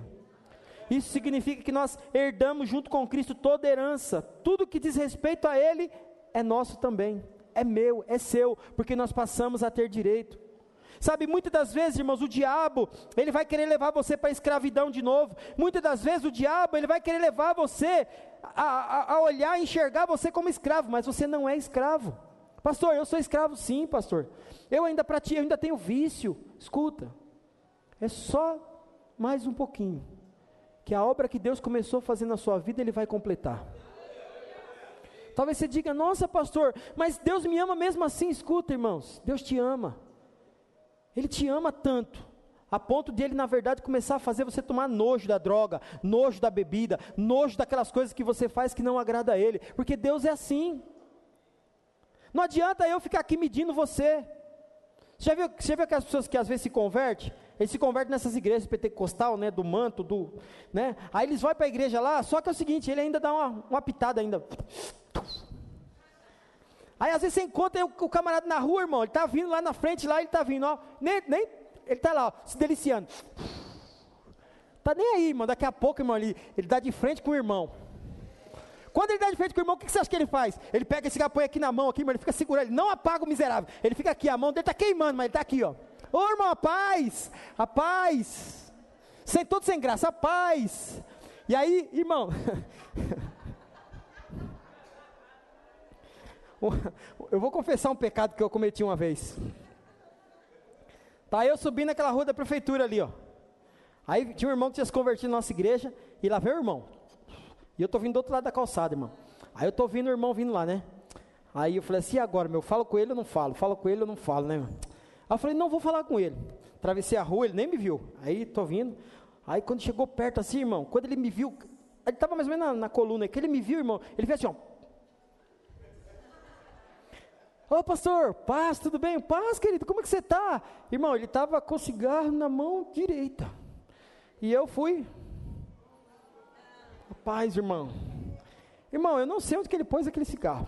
A: Isso significa que nós herdamos junto com Cristo toda herança, tudo que diz respeito a Ele é nosso também, é meu, é seu, porque nós passamos a ter direito. Sabe, muitas das vezes, irmãos, o diabo, ele vai querer levar você para a escravidão de novo. Muitas das vezes o diabo, ele vai querer levar você a, a, a olhar, enxergar você como escravo, mas você não é escravo. Pastor, eu sou escravo sim, pastor. Eu ainda pratico, eu ainda tenho vício. Escuta, é só mais um pouquinho. Que a obra que Deus começou a fazer na sua vida, Ele vai completar. Talvez você diga, nossa pastor, mas Deus me ama mesmo assim. Escuta, irmãos, Deus te ama. Ele te ama tanto, a ponto de ele, na verdade, começar a fazer você tomar nojo da droga, nojo da bebida, nojo daquelas coisas que você faz que não agrada a ele, porque Deus é assim. Não adianta eu ficar aqui medindo você. Você já viu, você já viu aquelas pessoas que às vezes se convertem? Eles se convertem nessas igrejas pentecostal, né, do manto, do, né? Aí eles vão para a igreja lá, só que é o seguinte, ele ainda dá uma, uma pitada ainda. Aí às vezes você encontra o, camarada na rua, irmão, ele está vindo lá na frente, lá ele está vindo, ó, nem, nem, ele está lá, ó, se deliciando. Tá nem aí, irmão, daqui a pouco, irmão, ele, ele dá de frente com o irmão. Quando ele dá de frente com o irmão, o que, que você acha que ele faz? Ele pega esse põe aqui na mão, aqui, irmão, ele fica segurando, ele não apaga o miserável. Ele fica aqui, a mão dele está queimando, mas ele está aqui, ó. Ô irmão, a paz, a paz. Sem todo sem graça, a paz. E aí, irmão, [LAUGHS] [LAUGHS] Eu vou confessar um pecado que eu cometi uma vez. Tá eu subindo naquela rua da prefeitura ali, ó. Aí tinha um irmão que tinha se convertido na nossa igreja, e lá veio o irmão. E eu tô vindo do outro lado da calçada, irmão. Aí eu tô vendo o irmão vindo lá, né? Aí eu falei assim, e agora, meu? Falo com ele ou não falo? Falo com ele ou não falo, né? Aí eu falei, não, vou falar com ele. Travessei a rua, ele nem me viu. Aí tô vindo. Aí quando chegou perto assim, irmão, quando ele me viu, ele estava mais ou menos na, na coluna, que ele me viu, irmão, ele fez assim, ó. Ô pastor, paz, tudo bem? Paz, querido, como é que você está? Irmão, ele estava com o cigarro na mão direita. E eu fui. Paz, irmão. Irmão, eu não sei onde que ele pôs aquele cigarro.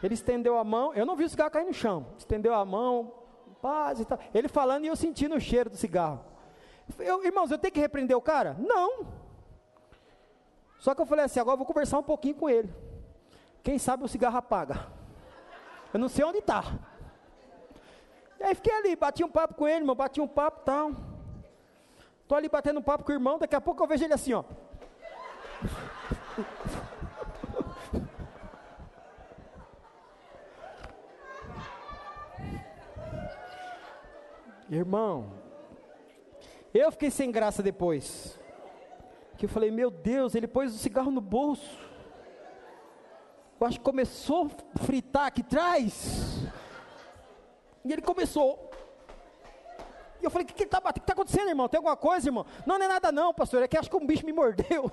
A: Ele estendeu a mão, eu não vi o cigarro cair no chão. Estendeu a mão, paz e tal. Ele falando e eu sentindo o cheiro do cigarro. Eu, irmãos, eu tenho que repreender o cara? Não. Só que eu falei assim, agora eu vou conversar um pouquinho com ele. Quem sabe o cigarro apaga. Eu não sei onde está. Aí fiquei ali, bati um papo com ele, irmão, bati um papo e tal. Estou ali batendo um papo com o irmão, daqui a pouco eu vejo ele assim, ó. Irmão, eu fiquei sem graça depois. Que eu falei, meu Deus, ele pôs o cigarro no bolso eu acho que começou a fritar aqui atrás. E ele começou. E eu falei, o que, que, tá, que tá acontecendo, irmão? Tem alguma coisa, irmão? Não, não é nada não, pastor. É que acho que um bicho me mordeu. [LAUGHS]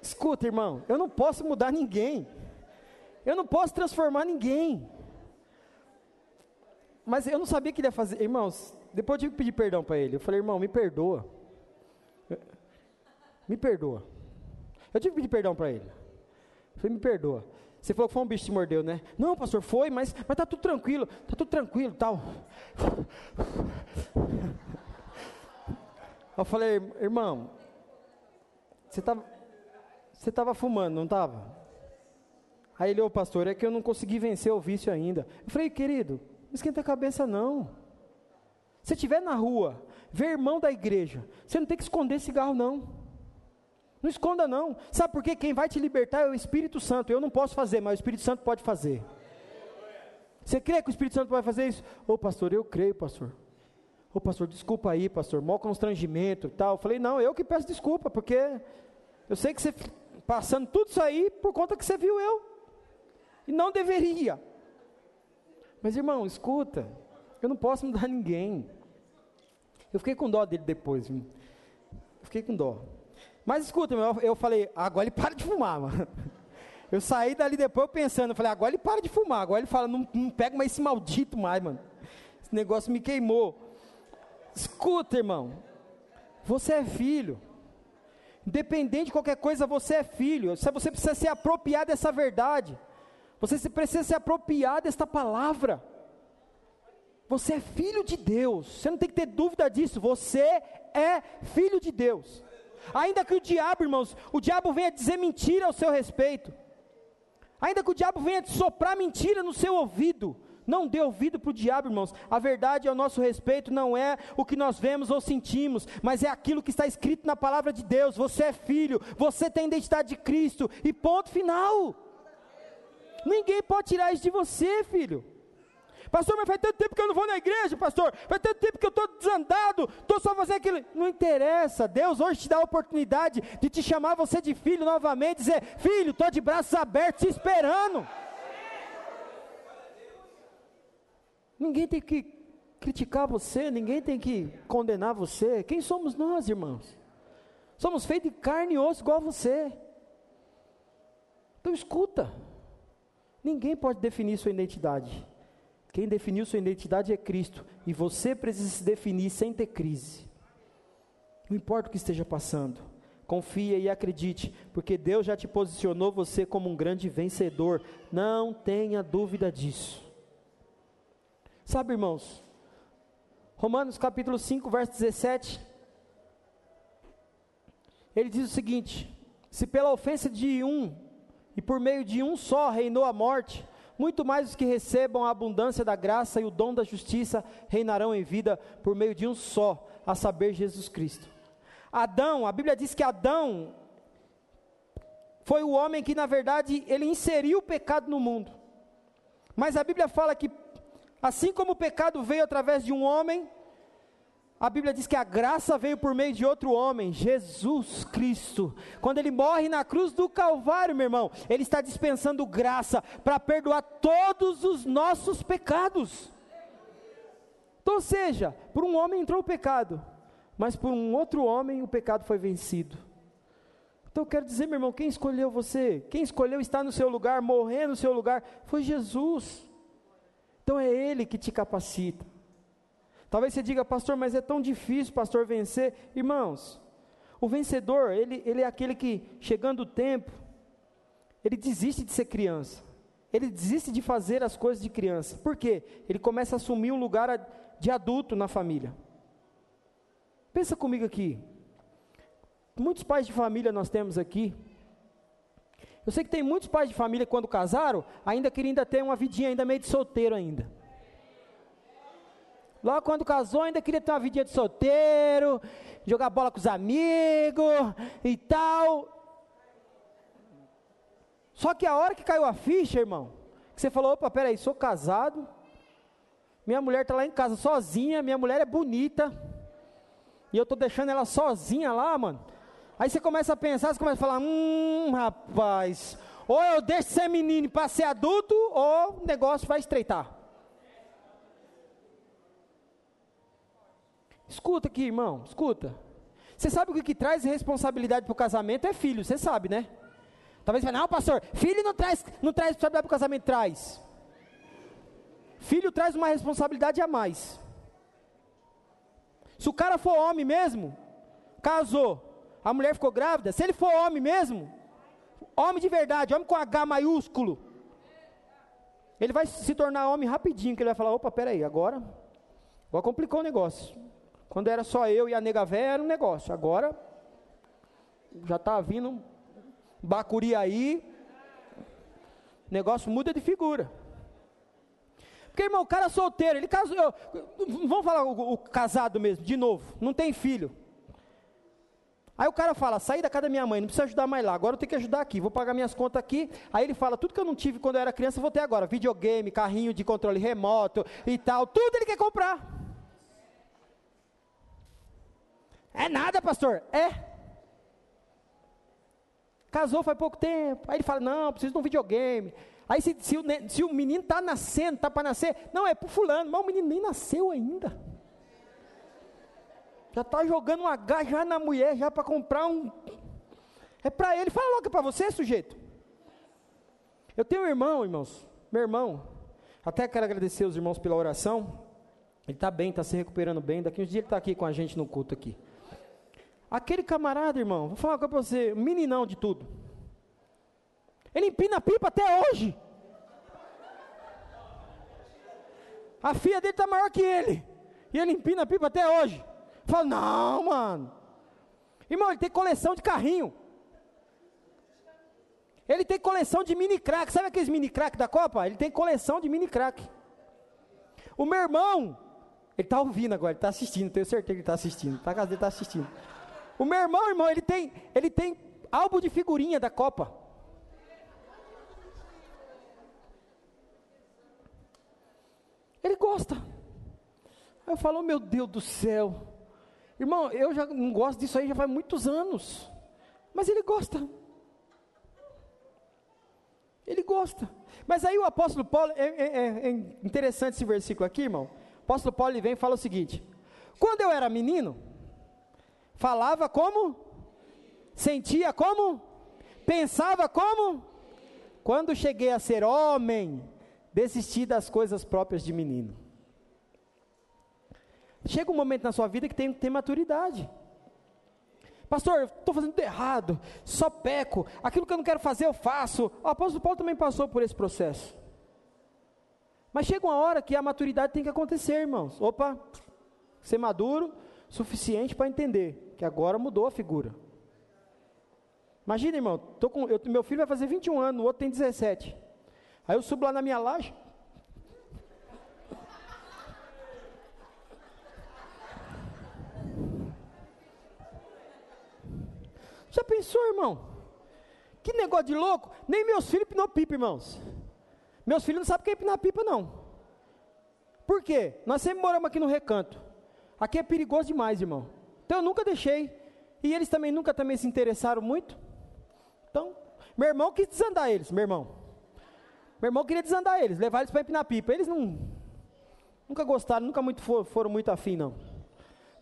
A: Escuta, irmão, eu não posso mudar ninguém. Eu não posso transformar ninguém. Mas eu não sabia que ele ia fazer. Irmãos, depois eu tive que pedir perdão para ele. Eu falei, irmão, me perdoa. Me perdoa. Eu tive que pedir perdão para ele. Falei, me perdoa. Você falou que foi um bicho que te mordeu, né? Não, pastor, foi, mas, mas tá tudo tranquilo, tá tudo tranquilo tal. Eu falei, irmão, você estava você tava fumando, não estava? Aí ele, ô pastor, é que eu não consegui vencer o vício ainda. Eu falei, querido, não esquenta a cabeça não. Se estiver na rua, ver irmão da igreja, você não tem que esconder cigarro não. Não esconda não. Sabe por quê? Quem vai te libertar é o Espírito Santo. Eu não posso fazer, mas o Espírito Santo pode fazer. Você crê que o Espírito Santo vai fazer isso? Ô pastor, eu creio, pastor. Ô pastor, desculpa aí, pastor, mau constrangimento e tal. Eu falei, não, eu que peço desculpa, porque eu sei que você passando tudo isso aí por conta que você viu eu. E não deveria. Mas irmão, escuta, eu não posso mudar ninguém. Eu fiquei com dó dele depois. Eu fiquei com dó. Mas escuta, eu falei, agora ele para de fumar, mano. Eu saí dali depois pensando, eu falei, agora ele para de fumar. Agora ele fala, não, não pega mais esse maldito mais, mano. Esse negócio me queimou. Escuta, irmão. Você é filho. Independente de qualquer coisa, você é filho. Você precisa se apropriar dessa verdade. Você precisa se apropriar desta palavra. Você é filho de Deus. Você não tem que ter dúvida disso. Você é filho de Deus. Ainda que o diabo, irmãos, o diabo venha dizer mentira ao seu respeito. Ainda que o diabo venha soprar mentira no seu ouvido. Não dê ouvido para o diabo, irmãos. A verdade ao nosso respeito não é o que nós vemos ou sentimos, mas é aquilo que está escrito na palavra de Deus. Você é filho, você tem a identidade de Cristo, e ponto final. Ninguém pode tirar isso de você, filho. Pastor, mas faz tanto tempo que eu não vou na igreja, pastor. Faz tanto tempo que eu estou desandado, estou só fazendo aquilo. Não interessa. Deus hoje te dá a oportunidade de te chamar você de filho novamente, dizer: Filho, estou de braços abertos te esperando. Ninguém tem que criticar você, ninguém tem que condenar você. Quem somos nós, irmãos? Somos feitos de carne e osso igual a você. Então escuta. Ninguém pode definir sua identidade. Quem definiu sua identidade é Cristo. E você precisa se definir sem ter crise. Não importa o que esteja passando. Confia e acredite, porque Deus já te posicionou você como um grande vencedor. Não tenha dúvida disso. Sabe, irmãos? Romanos capítulo 5, verso 17. Ele diz o seguinte: Se pela ofensa de um e por meio de um só reinou a morte, muito mais os que recebam a abundância da graça e o dom da justiça reinarão em vida por meio de um só, a saber, Jesus Cristo. Adão, a Bíblia diz que Adão foi o homem que, na verdade, ele inseriu o pecado no mundo. Mas a Bíblia fala que, assim como o pecado veio através de um homem, a Bíblia diz que a graça veio por meio de outro homem, Jesus Cristo. Quando ele morre na cruz do Calvário, meu irmão, ele está dispensando graça para perdoar todos os nossos pecados. Então, seja, por um homem entrou o pecado, mas por um outro homem o pecado foi vencido. Então eu quero dizer, meu irmão, quem escolheu você? Quem escolheu estar no seu lugar, morrer no seu lugar, foi Jesus. Então é Ele que te capacita. Talvez você diga, pastor, mas é tão difícil, pastor, vencer. Irmãos, o vencedor, ele, ele é aquele que, chegando o tempo, ele desiste de ser criança. Ele desiste de fazer as coisas de criança. Por quê? Ele começa a assumir um lugar de adulto na família. Pensa comigo aqui. Muitos pais de família nós temos aqui. Eu sei que tem muitos pais de família quando casaram, ainda queriam ainda ter uma vidinha ainda meio de solteiro ainda. Logo quando casou, ainda queria ter uma vidinha de solteiro, jogar bola com os amigos e tal. Só que a hora que caiu a ficha, irmão, que você falou, opa, peraí, sou casado, minha mulher está lá em casa sozinha, minha mulher é bonita, e eu estou deixando ela sozinha lá, mano. Aí você começa a pensar, você começa a falar, hum, rapaz, ou eu deixo ser menino para ser adulto, ou o negócio vai estreitar. Escuta aqui, irmão, escuta. Você sabe o que, que traz responsabilidade para o casamento é filho, você sabe, né? Talvez você fale, não, pastor, filho não traz, não traz responsabilidade para o casamento, traz. Filho traz uma responsabilidade a mais. Se o cara for homem mesmo, casou, a mulher ficou grávida, se ele for homem mesmo, homem de verdade, homem com H maiúsculo, ele vai se tornar homem rapidinho, que ele vai falar, opa, peraí, agora, agora complicou o negócio. Quando era só eu e a nega véia, era um negócio, agora, já está vindo bacuri aí, negócio muda de figura. Porque, irmão, o cara solteiro, ele casou. vamos falar o, o, casado mesmo, de novo, não tem filho. Aí o cara fala, saí da casa da minha mãe, não precisa ajudar mais lá, agora eu tenho que ajudar aqui, vou pagar minhas contas aqui. Aí ele fala, tudo que eu não tive quando eu era criança, vou ter agora. Videogame, carrinho de controle remoto e tal, tudo ele quer comprar. É nada, pastor. É. Casou faz pouco tempo. Aí ele fala, não, preciso de um videogame. Aí se, se, o, se o menino está nascendo, está para nascer, não, é para fulano, mas o menino nem nasceu ainda. Já está jogando um H já na mulher, já para comprar um. É para ele. Fala logo, é para você, sujeito. Eu tenho um irmão, irmãos. Meu irmão. Até quero agradecer os irmãos pela oração. Ele está bem, está se recuperando bem. Daqui uns dias ele está aqui com a gente no culto aqui. Aquele camarada, irmão, vou falar uma coisa para você, meninão de tudo. Ele empina a pipa até hoje. A filha dele está maior que ele. E ele empina a pipa até hoje. Fala, não, mano. Irmão, ele tem coleção de carrinho. Ele tem coleção de mini crack. Sabe aqueles mini crack da Copa? Ele tem coleção de mini crack. O meu irmão, ele está ouvindo agora, ele está assistindo, tenho certeza que ele está assistindo. Tá casa dele está assistindo. O meu irmão, irmão, ele tem, ele tem álbum de figurinha da Copa. Ele gosta. Aí eu falo, oh, meu Deus do céu. Irmão, eu já não gosto disso aí já faz muitos anos. Mas ele gosta. Ele gosta. Mas aí o apóstolo Paulo, é, é, é, é interessante esse versículo aqui, irmão. O apóstolo Paulo ele vem e fala o seguinte: Quando eu era menino, falava como? Sentia como? Pensava como? Quando cheguei a ser homem, desisti das coisas próprias de menino. Chega um momento na sua vida que tem que ter maturidade. Pastor, estou fazendo tudo errado, só peco, aquilo que eu não quero fazer eu faço. O apóstolo Paulo também passou por esse processo. Mas chega uma hora que a maturidade tem que acontecer, irmãos. Opa, ser maduro, suficiente para entender que agora mudou a figura. Imagina, irmão, com, eu, meu filho vai fazer 21 anos, o outro tem 17. Aí eu subo lá na minha laje, Já pensou, irmão? Que negócio de louco? Nem meus filhos pinam pipa, irmãos. Meus filhos não sabem o que é pinar pipa, não. Por quê? Nós sempre moramos aqui no recanto. Aqui é perigoso demais, irmão. Então eu nunca deixei. E eles também nunca também se interessaram muito. Então, meu irmão quis desandar eles, meu irmão. Meu irmão queria desandar eles, levar eles para empinar pipa. Eles não, nunca gostaram, nunca muito for, foram muito afim, não.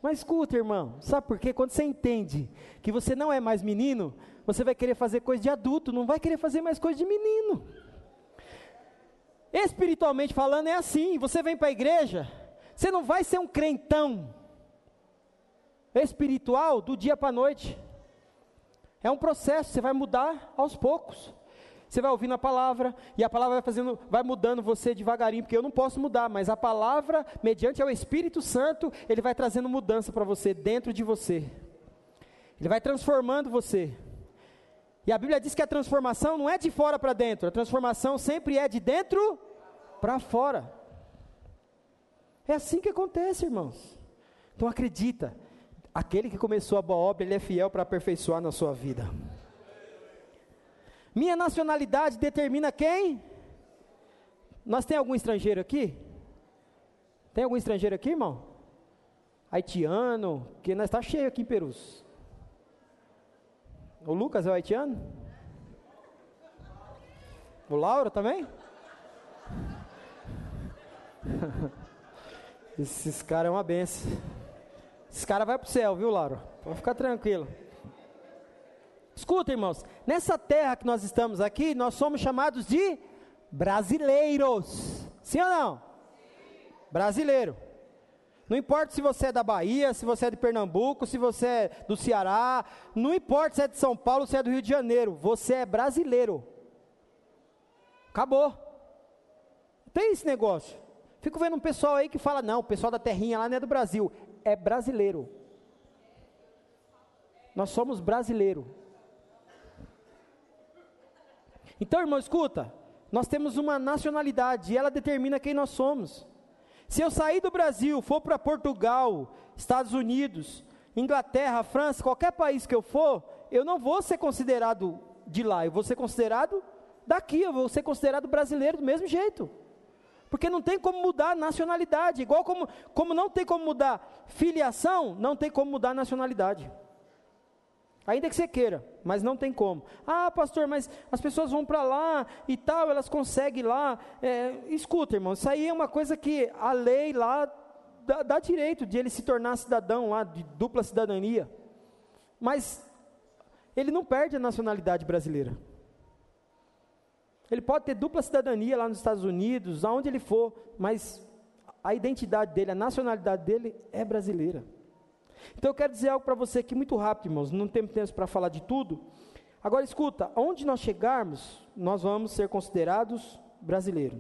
A: Mas escuta, irmão, sabe por quê? Quando você entende que você não é mais menino, você vai querer fazer coisa de adulto, não vai querer fazer mais coisa de menino. Espiritualmente falando, é assim: você vem para a igreja, você não vai ser um crentão espiritual do dia para a noite. É um processo, você vai mudar aos poucos. Você vai ouvindo a palavra e a palavra vai fazendo, vai mudando você devagarinho, porque eu não posso mudar, mas a palavra, mediante o Espírito Santo, ele vai trazendo mudança para você dentro de você. Ele vai transformando você. E a Bíblia diz que a transformação não é de fora para dentro, a transformação sempre é de dentro para fora. É assim que acontece, irmãos. Então acredita, aquele que começou a boa obra, ele é fiel para aperfeiçoar na sua vida. Minha nacionalidade determina quem? Nós tem algum estrangeiro aqui? Tem algum estrangeiro aqui, irmão? Haitiano, que nós está cheio aqui em Perus. O Lucas é o haitiano? O Lauro também? [LAUGHS] Esses caras é uma benção. Esses caras vai para o céu, viu, Lauro? Pode ficar tranquilo. Escuta, irmãos, nessa terra que nós estamos aqui, nós somos chamados de brasileiros. Sim ou não? Sim. Brasileiro. Não importa se você é da Bahia, se você é de Pernambuco, se você é do Ceará, não importa se é de São Paulo, se é do Rio de Janeiro, você é brasileiro. Acabou. Tem esse negócio. Fico vendo um pessoal aí que fala: não, o pessoal da terrinha lá não é do Brasil, é brasileiro. Nós somos brasileiro. Então, irmão, escuta. Nós temos uma nacionalidade e ela determina quem nós somos. Se eu sair do Brasil, for para Portugal, Estados Unidos, Inglaterra, França, qualquer país que eu for, eu não vou ser considerado de lá, eu vou ser considerado daqui, eu vou ser considerado brasileiro do mesmo jeito. Porque não tem como mudar nacionalidade, igual como, como não tem como mudar filiação, não tem como mudar nacionalidade. Ainda que você queira, mas não tem como. Ah, pastor, mas as pessoas vão para lá e tal, elas conseguem lá. É, escuta, irmão, isso aí é uma coisa que a lei lá dá, dá direito de ele se tornar cidadão lá, de dupla cidadania. Mas ele não perde a nacionalidade brasileira. Ele pode ter dupla cidadania lá nos Estados Unidos, aonde ele for, mas a identidade dele, a nacionalidade dele é brasileira. Então eu quero dizer algo para você aqui muito rápido, irmãos, não temos tempo para falar de tudo. Agora escuta, onde nós chegarmos, nós vamos ser considerados brasileiros.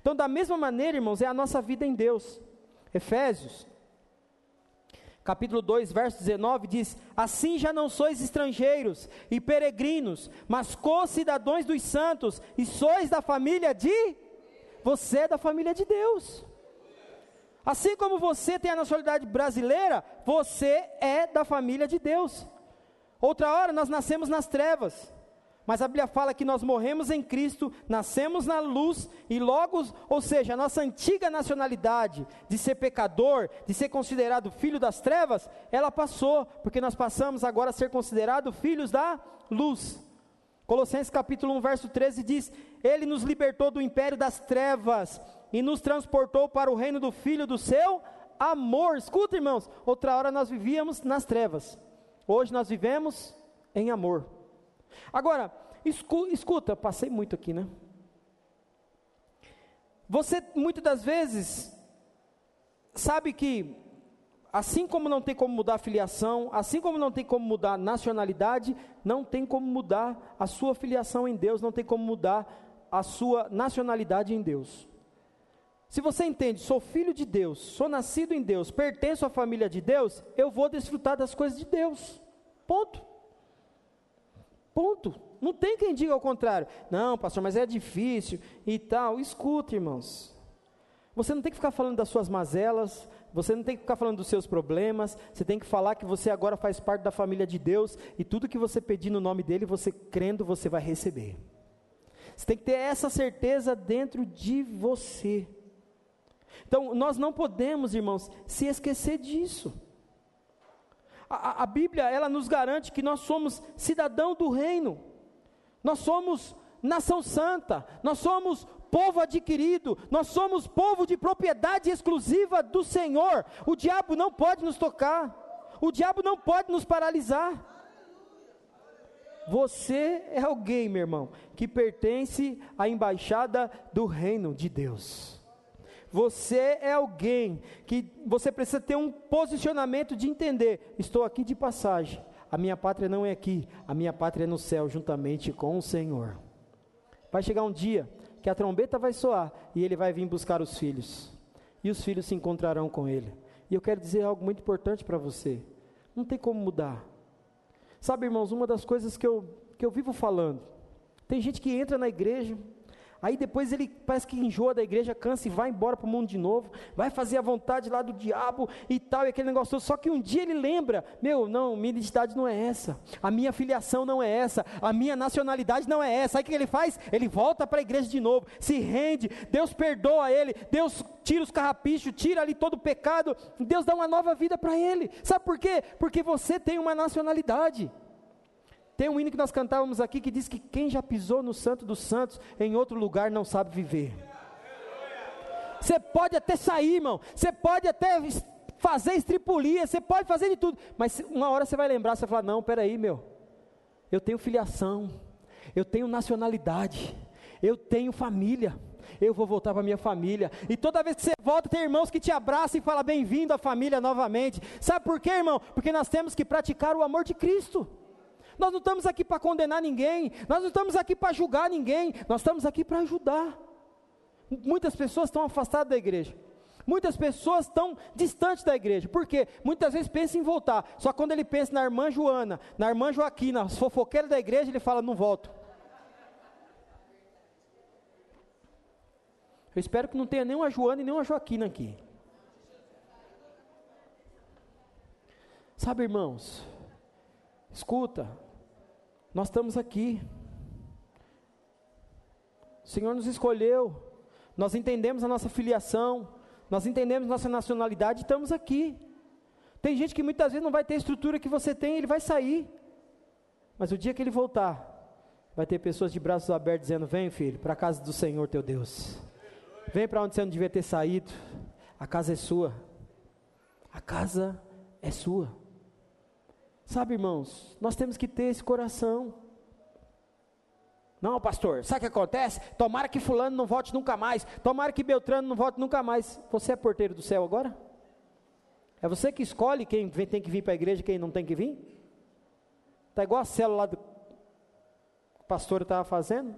A: Então, da mesma maneira, irmãos, é a nossa vida em Deus. Efésios, capítulo 2, verso 19 diz: Assim já não sois estrangeiros e peregrinos, mas co-cidadãos dos santos, e sois da família de. Você é da família de Deus. Assim como você tem a nacionalidade brasileira, você é da família de Deus. Outra hora nós nascemos nas trevas, mas a Bíblia fala que nós morremos em Cristo, nascemos na luz e logo, ou seja, a nossa antiga nacionalidade de ser pecador, de ser considerado filho das trevas, ela passou, porque nós passamos agora a ser considerados filhos da luz. Colossenses capítulo 1, verso 13 diz: Ele nos libertou do império das trevas e nos transportou para o reino do Filho do seu amor. Escuta, irmãos, outra hora nós vivíamos nas trevas, hoje nós vivemos em amor. Agora, escu escuta, passei muito aqui, né? Você muitas das vezes sabe que assim como não tem como mudar a filiação, assim como não tem como mudar a nacionalidade, não tem como mudar a sua filiação em Deus, não tem como mudar a sua nacionalidade em Deus. Se você entende, sou filho de Deus, sou nascido em Deus, pertenço à família de Deus, eu vou desfrutar das coisas de Deus. Ponto. Ponto. Não tem quem diga ao contrário. Não, pastor, mas é difícil e tal. Escuta, irmãos. Você não tem que ficar falando das suas mazelas, você não tem que ficar falando dos seus problemas, você tem que falar que você agora faz parte da família de Deus e tudo que você pedir no nome dele, você crendo, você vai receber. Você tem que ter essa certeza dentro de você. Então, nós não podemos, irmãos, se esquecer disso. A, a, Bíblia, ela nos garante que nós somos cidadão do reino, nós somos nação santa, nós somos povo adquirido, nós somos povo de propriedade exclusiva do Senhor. O diabo não pode nos tocar, o diabo não pode nos paralisar. Você é alguém, meu irmão, que pertence à embaixada do reino de Deus. Você é alguém que você precisa ter um posicionamento de entender: estou aqui de passagem, a minha pátria não é aqui, a minha pátria é no céu, juntamente com o Senhor. Vai chegar um dia que a trombeta vai soar e ele vai vir buscar os filhos, e os filhos se encontrarão com ele. E eu quero dizer algo muito importante para você: não tem como mudar. Sabe, irmãos, uma das coisas que eu, que eu vivo falando, tem gente que entra na igreja, Aí depois ele parece que enjoa da igreja, cansa e vai embora para o mundo de novo, vai fazer a vontade lá do diabo e tal, e aquele negócio todo. Só que um dia ele lembra: meu, não, minha identidade não é essa, a minha filiação não é essa, a minha nacionalidade não é essa. Aí o que ele faz? Ele volta para a igreja de novo, se rende, Deus perdoa ele, Deus tira os carrapichos, tira ali todo o pecado, Deus dá uma nova vida para ele. Sabe por quê? Porque você tem uma nacionalidade. Tem um hino que nós cantávamos aqui que diz que quem já pisou no Santo dos Santos em outro lugar não sabe viver. Você pode até sair, irmão. Você pode até fazer estripulia, você pode fazer de tudo. Mas uma hora você vai lembrar, você vai falar: não, peraí, meu. Eu tenho filiação, eu tenho nacionalidade, eu tenho família. Eu vou voltar para minha família. E toda vez que você volta, tem irmãos que te abraçam e falam bem-vindo à família novamente. Sabe por quê, irmão? Porque nós temos que praticar o amor de Cristo. Nós não estamos aqui para condenar ninguém, nós não estamos aqui para julgar ninguém, nós estamos aqui para ajudar. Muitas pessoas estão afastadas da igreja. Muitas pessoas estão distantes da igreja. Por quê? Muitas vezes pensam em voltar. Só quando ele pensa na irmã Joana, na irmã Joaquina, as fofoqueiras da igreja, ele fala: não volto. Eu espero que não tenha nenhuma Joana e nenhuma Joaquina aqui. Sabe, irmãos, escuta, nós estamos aqui. O Senhor nos escolheu. Nós entendemos a nossa filiação. Nós entendemos nossa nacionalidade e estamos aqui. Tem gente que muitas vezes não vai ter a estrutura que você tem, ele vai sair. Mas o dia que ele voltar, vai ter pessoas de braços abertos dizendo: Vem, filho, para a casa do Senhor teu Deus. Vem para onde você não devia ter saído. A casa é sua. A casa é sua. Sabe, irmãos, nós temos que ter esse coração. Não, pastor, sabe o que acontece? Tomara que fulano não volte nunca mais. Tomara que Beltrano não volte nunca mais. Você é porteiro do céu agora? É você que escolhe quem tem que vir para a igreja e quem não tem que vir? Está igual a célula lá do pastor estava fazendo.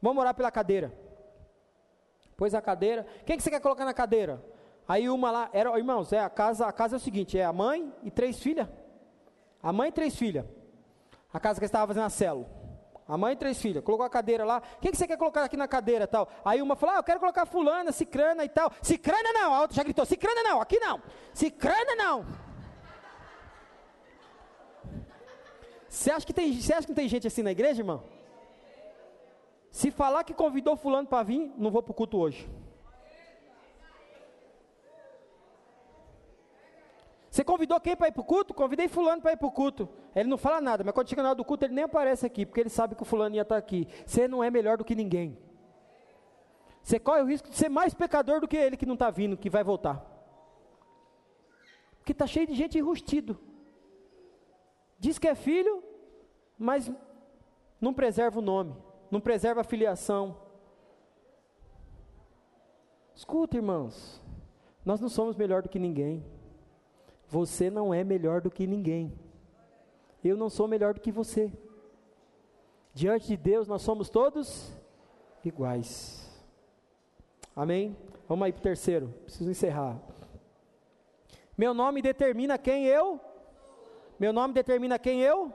A: Vamos orar pela cadeira. Pôs a cadeira. Quem que você quer colocar na cadeira? Aí uma lá, era, irmãos, é a casa, a casa é o seguinte, é a mãe e três filhas. A mãe e três filhas. A casa que estava fazendo a célula. A mãe e três filhas. Colocou a cadeira lá. O que, que você quer colocar aqui na cadeira tal? Aí uma falou: ah, eu quero colocar fulana, cicrana e tal. Cicrana não. A outra já gritou: cicrana não, aqui não. Cicrana não. Você acha, que tem, você acha que não tem gente assim na igreja, irmão? Se falar que convidou fulano para vir, não vou para o culto hoje. Você convidou quem para ir para o culto? Convidei fulano para ir para o culto. Ele não fala nada, mas quando chega na hora do culto, ele nem aparece aqui, porque ele sabe que o fulano ia estar aqui. Você não é melhor do que ninguém. Você corre o risco de ser mais pecador do que ele que não está vindo, que vai voltar. Porque está cheio de gente enrustido. Diz que é filho, mas não preserva o nome, não preserva a filiação. Escuta, irmãos, nós não somos melhor do que ninguém. Você não é melhor do que ninguém. Eu não sou melhor do que você. Diante de Deus, nós somos todos iguais. Amém? Vamos aí para o terceiro. Preciso encerrar. Meu nome determina quem eu. Meu nome determina quem eu.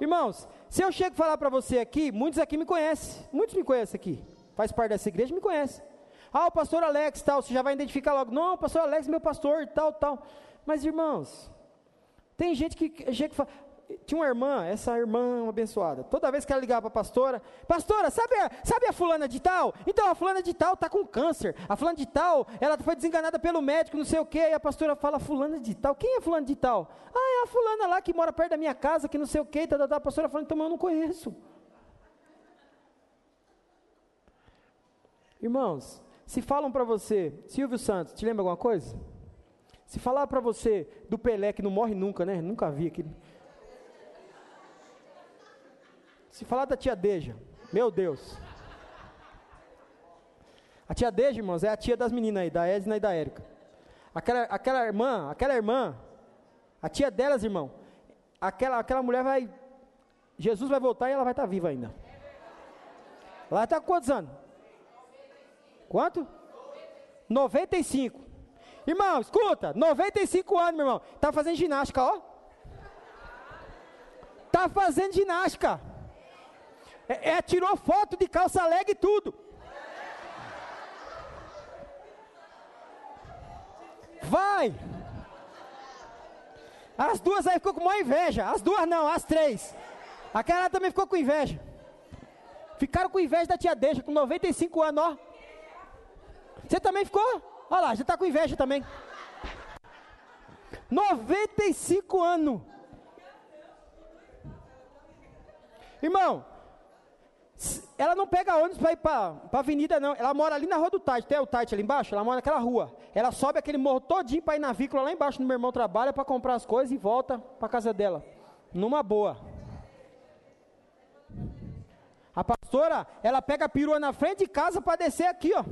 A: Irmãos, se eu chego a falar para você aqui, muitos aqui me conhecem. Muitos me conhecem aqui. Faz parte dessa igreja, me conhecem. Ah, o pastor Alex, tal. Você já vai identificar logo. Não, o pastor Alex, meu pastor, tal, tal. Mas irmãos, tem gente que, gente que fala, tinha uma irmã, essa irmã abençoada. Toda vez que ela ligava para a pastora, pastora, sabe a, sabe a fulana de tal? Então a fulana de tal está com câncer. A fulana de tal, ela foi desenganada pelo médico, não sei o quê. E a pastora fala, fulana de tal. Quem é fulana de tal? Ah, é a fulana lá que mora perto da minha casa, que não sei o quê. Tá, tá, tá. A pastora fala, então eu não conheço. Irmãos, se falam para você, Silvio Santos, te lembra alguma coisa? Se falar para você do Pelé que não morre nunca, né? Nunca vi aquele. Se falar da tia Deja, meu Deus. A tia Deja, irmãos, é a tia das meninas aí, da Edna e da Érica. Aquela, aquela irmã, aquela irmã, a tia delas, irmão, aquela, aquela mulher vai. Jesus vai voltar e ela vai estar tá viva ainda. Ela está quantos anos? Quanto? 95. Irmão, escuta, 95 anos, meu irmão. Tá fazendo ginástica, ó. Tá fazendo ginástica. É, é tirou foto de calça leg e tudo. Vai! As duas aí ficou com uma inveja. As duas não, as três. Aquela também ficou com inveja. Ficaram com inveja da tia Deixa, com 95 anos, ó. Você também ficou? Olha lá, já está com inveja também. 95 anos. Irmão, ela não pega ônibus para ir para a avenida, não. Ela mora ali na rua do Tite. Tem o Tite ali embaixo? Ela mora naquela rua. Ela sobe aquele morro todinho para ir na vícola lá embaixo, no meu irmão trabalha, para comprar as coisas e volta para casa dela. Numa boa. A pastora, ela pega a perua na frente de casa para descer aqui, ó.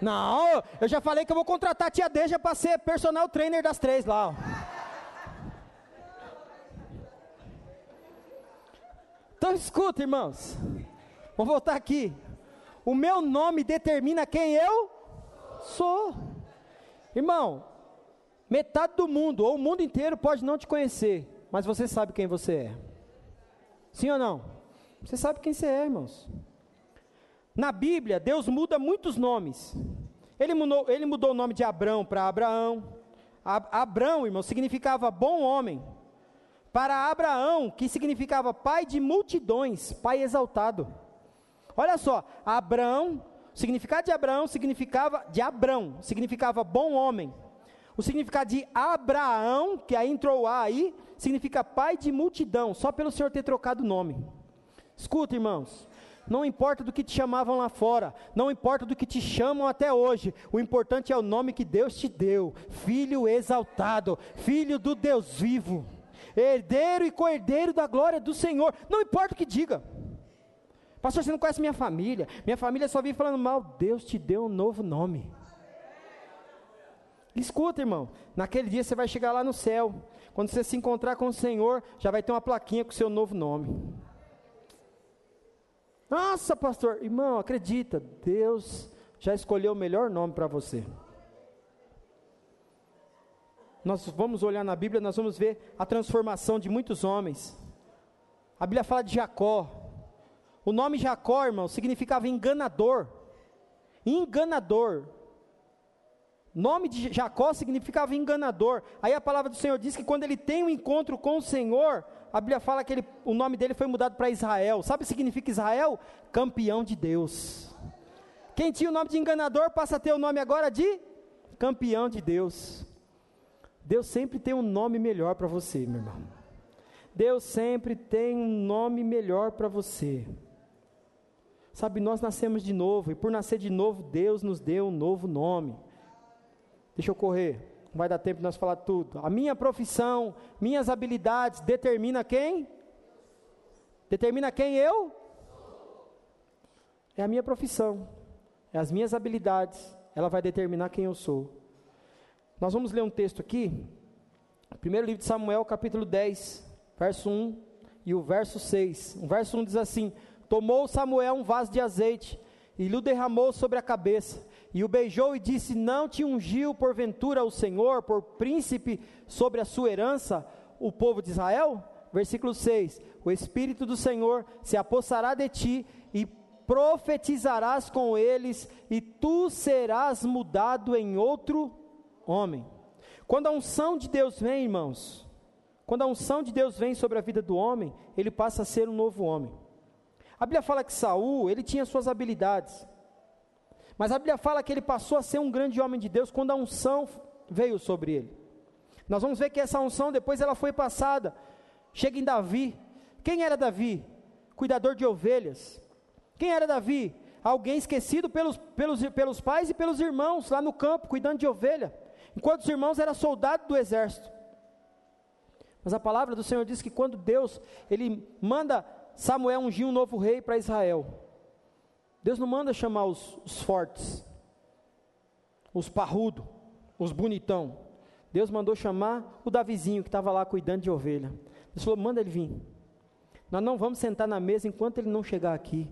A: Não, eu já falei que eu vou contratar a tia Deja para ser personal trainer das três lá. Ó. Então escuta, irmãos. Vou voltar aqui. O meu nome determina quem eu sou. Irmão, metade do mundo, ou o mundo inteiro, pode não te conhecer, mas você sabe quem você é. Sim ou não? Você sabe quem você é, irmãos. Na Bíblia, Deus muda muitos nomes. Ele mudou, ele mudou o nome de Abrão para Abraão. Abrão, irmão, significava bom homem. Para Abraão, que significava pai de multidões, pai exaltado. Olha só, Abraão, o significado de Abraão significava de Abrão, significava bom homem. O significado de Abraão, que aí entrou A aí, significa pai de multidão, só pelo Senhor ter trocado o nome. Escuta, irmãos, não importa do que te chamavam lá fora, não importa do que te chamam até hoje, o importante é o nome que Deus te deu: Filho exaltado, Filho do Deus vivo, herdeiro e co-herdeiro da glória do Senhor. Não importa o que diga. Pastor, você não conhece minha família. Minha família só vive falando mal. Deus te deu um novo nome. Escuta, irmão. Naquele dia você vai chegar lá no céu. Quando você se encontrar com o Senhor, já vai ter uma plaquinha com o seu novo nome. Nossa, pastor, irmão, acredita, Deus já escolheu o melhor nome para você. Nós vamos olhar na Bíblia, nós vamos ver a transformação de muitos homens. A Bíblia fala de Jacó. O nome Jacó, irmão, significava enganador. Enganador. Nome de Jacó significava enganador. Aí a palavra do Senhor diz que quando ele tem um encontro com o Senhor, a Bíblia fala que ele, o nome dele foi mudado para Israel. Sabe o que significa Israel? Campeão de Deus. Quem tinha o nome de enganador passa a ter o nome agora de campeão de Deus. Deus sempre tem um nome melhor para você, meu irmão. Deus sempre tem um nome melhor para você. Sabe, nós nascemos de novo, e por nascer de novo, Deus nos deu um novo nome. Deixa eu correr. Não vai dar tempo de nós falar tudo. A minha profissão, minhas habilidades, determina quem? Determina quem eu? É a minha profissão. É as minhas habilidades. Ela vai determinar quem eu sou. Nós vamos ler um texto aqui. Primeiro livro de Samuel, capítulo 10, verso 1 e o verso 6. O verso 1 diz assim: Tomou Samuel um vaso de azeite e lhe derramou sobre a cabeça e o beijou e disse: Não te ungiu porventura o Senhor por príncipe sobre a sua herança, o povo de Israel? Versículo 6: O Espírito do Senhor se apossará de ti e profetizarás com eles, e tu serás mudado em outro homem. Quando a unção de Deus vem, irmãos, quando a unção de Deus vem sobre a vida do homem, ele passa a ser um novo homem. A Bíblia fala que Saul, ele tinha suas habilidades. Mas a Bíblia fala que ele passou a ser um grande homem de Deus quando a unção veio sobre ele. Nós vamos ver que essa unção depois ela foi passada. Chega em Davi, Quem era Davi? Cuidador de ovelhas. Quem era Davi? Alguém esquecido pelos, pelos, pelos pais e pelos irmãos lá no campo, cuidando de ovelha. Enquanto os irmãos eram soldados do exército. Mas a palavra do Senhor diz que quando Deus, Ele manda Samuel ungir um novo rei para Israel. Deus não manda chamar os, os fortes, os parrudos, os bonitão. Deus mandou chamar o Davizinho que estava lá cuidando de ovelha. Deus falou: manda ele vir. Nós não vamos sentar na mesa enquanto ele não chegar aqui.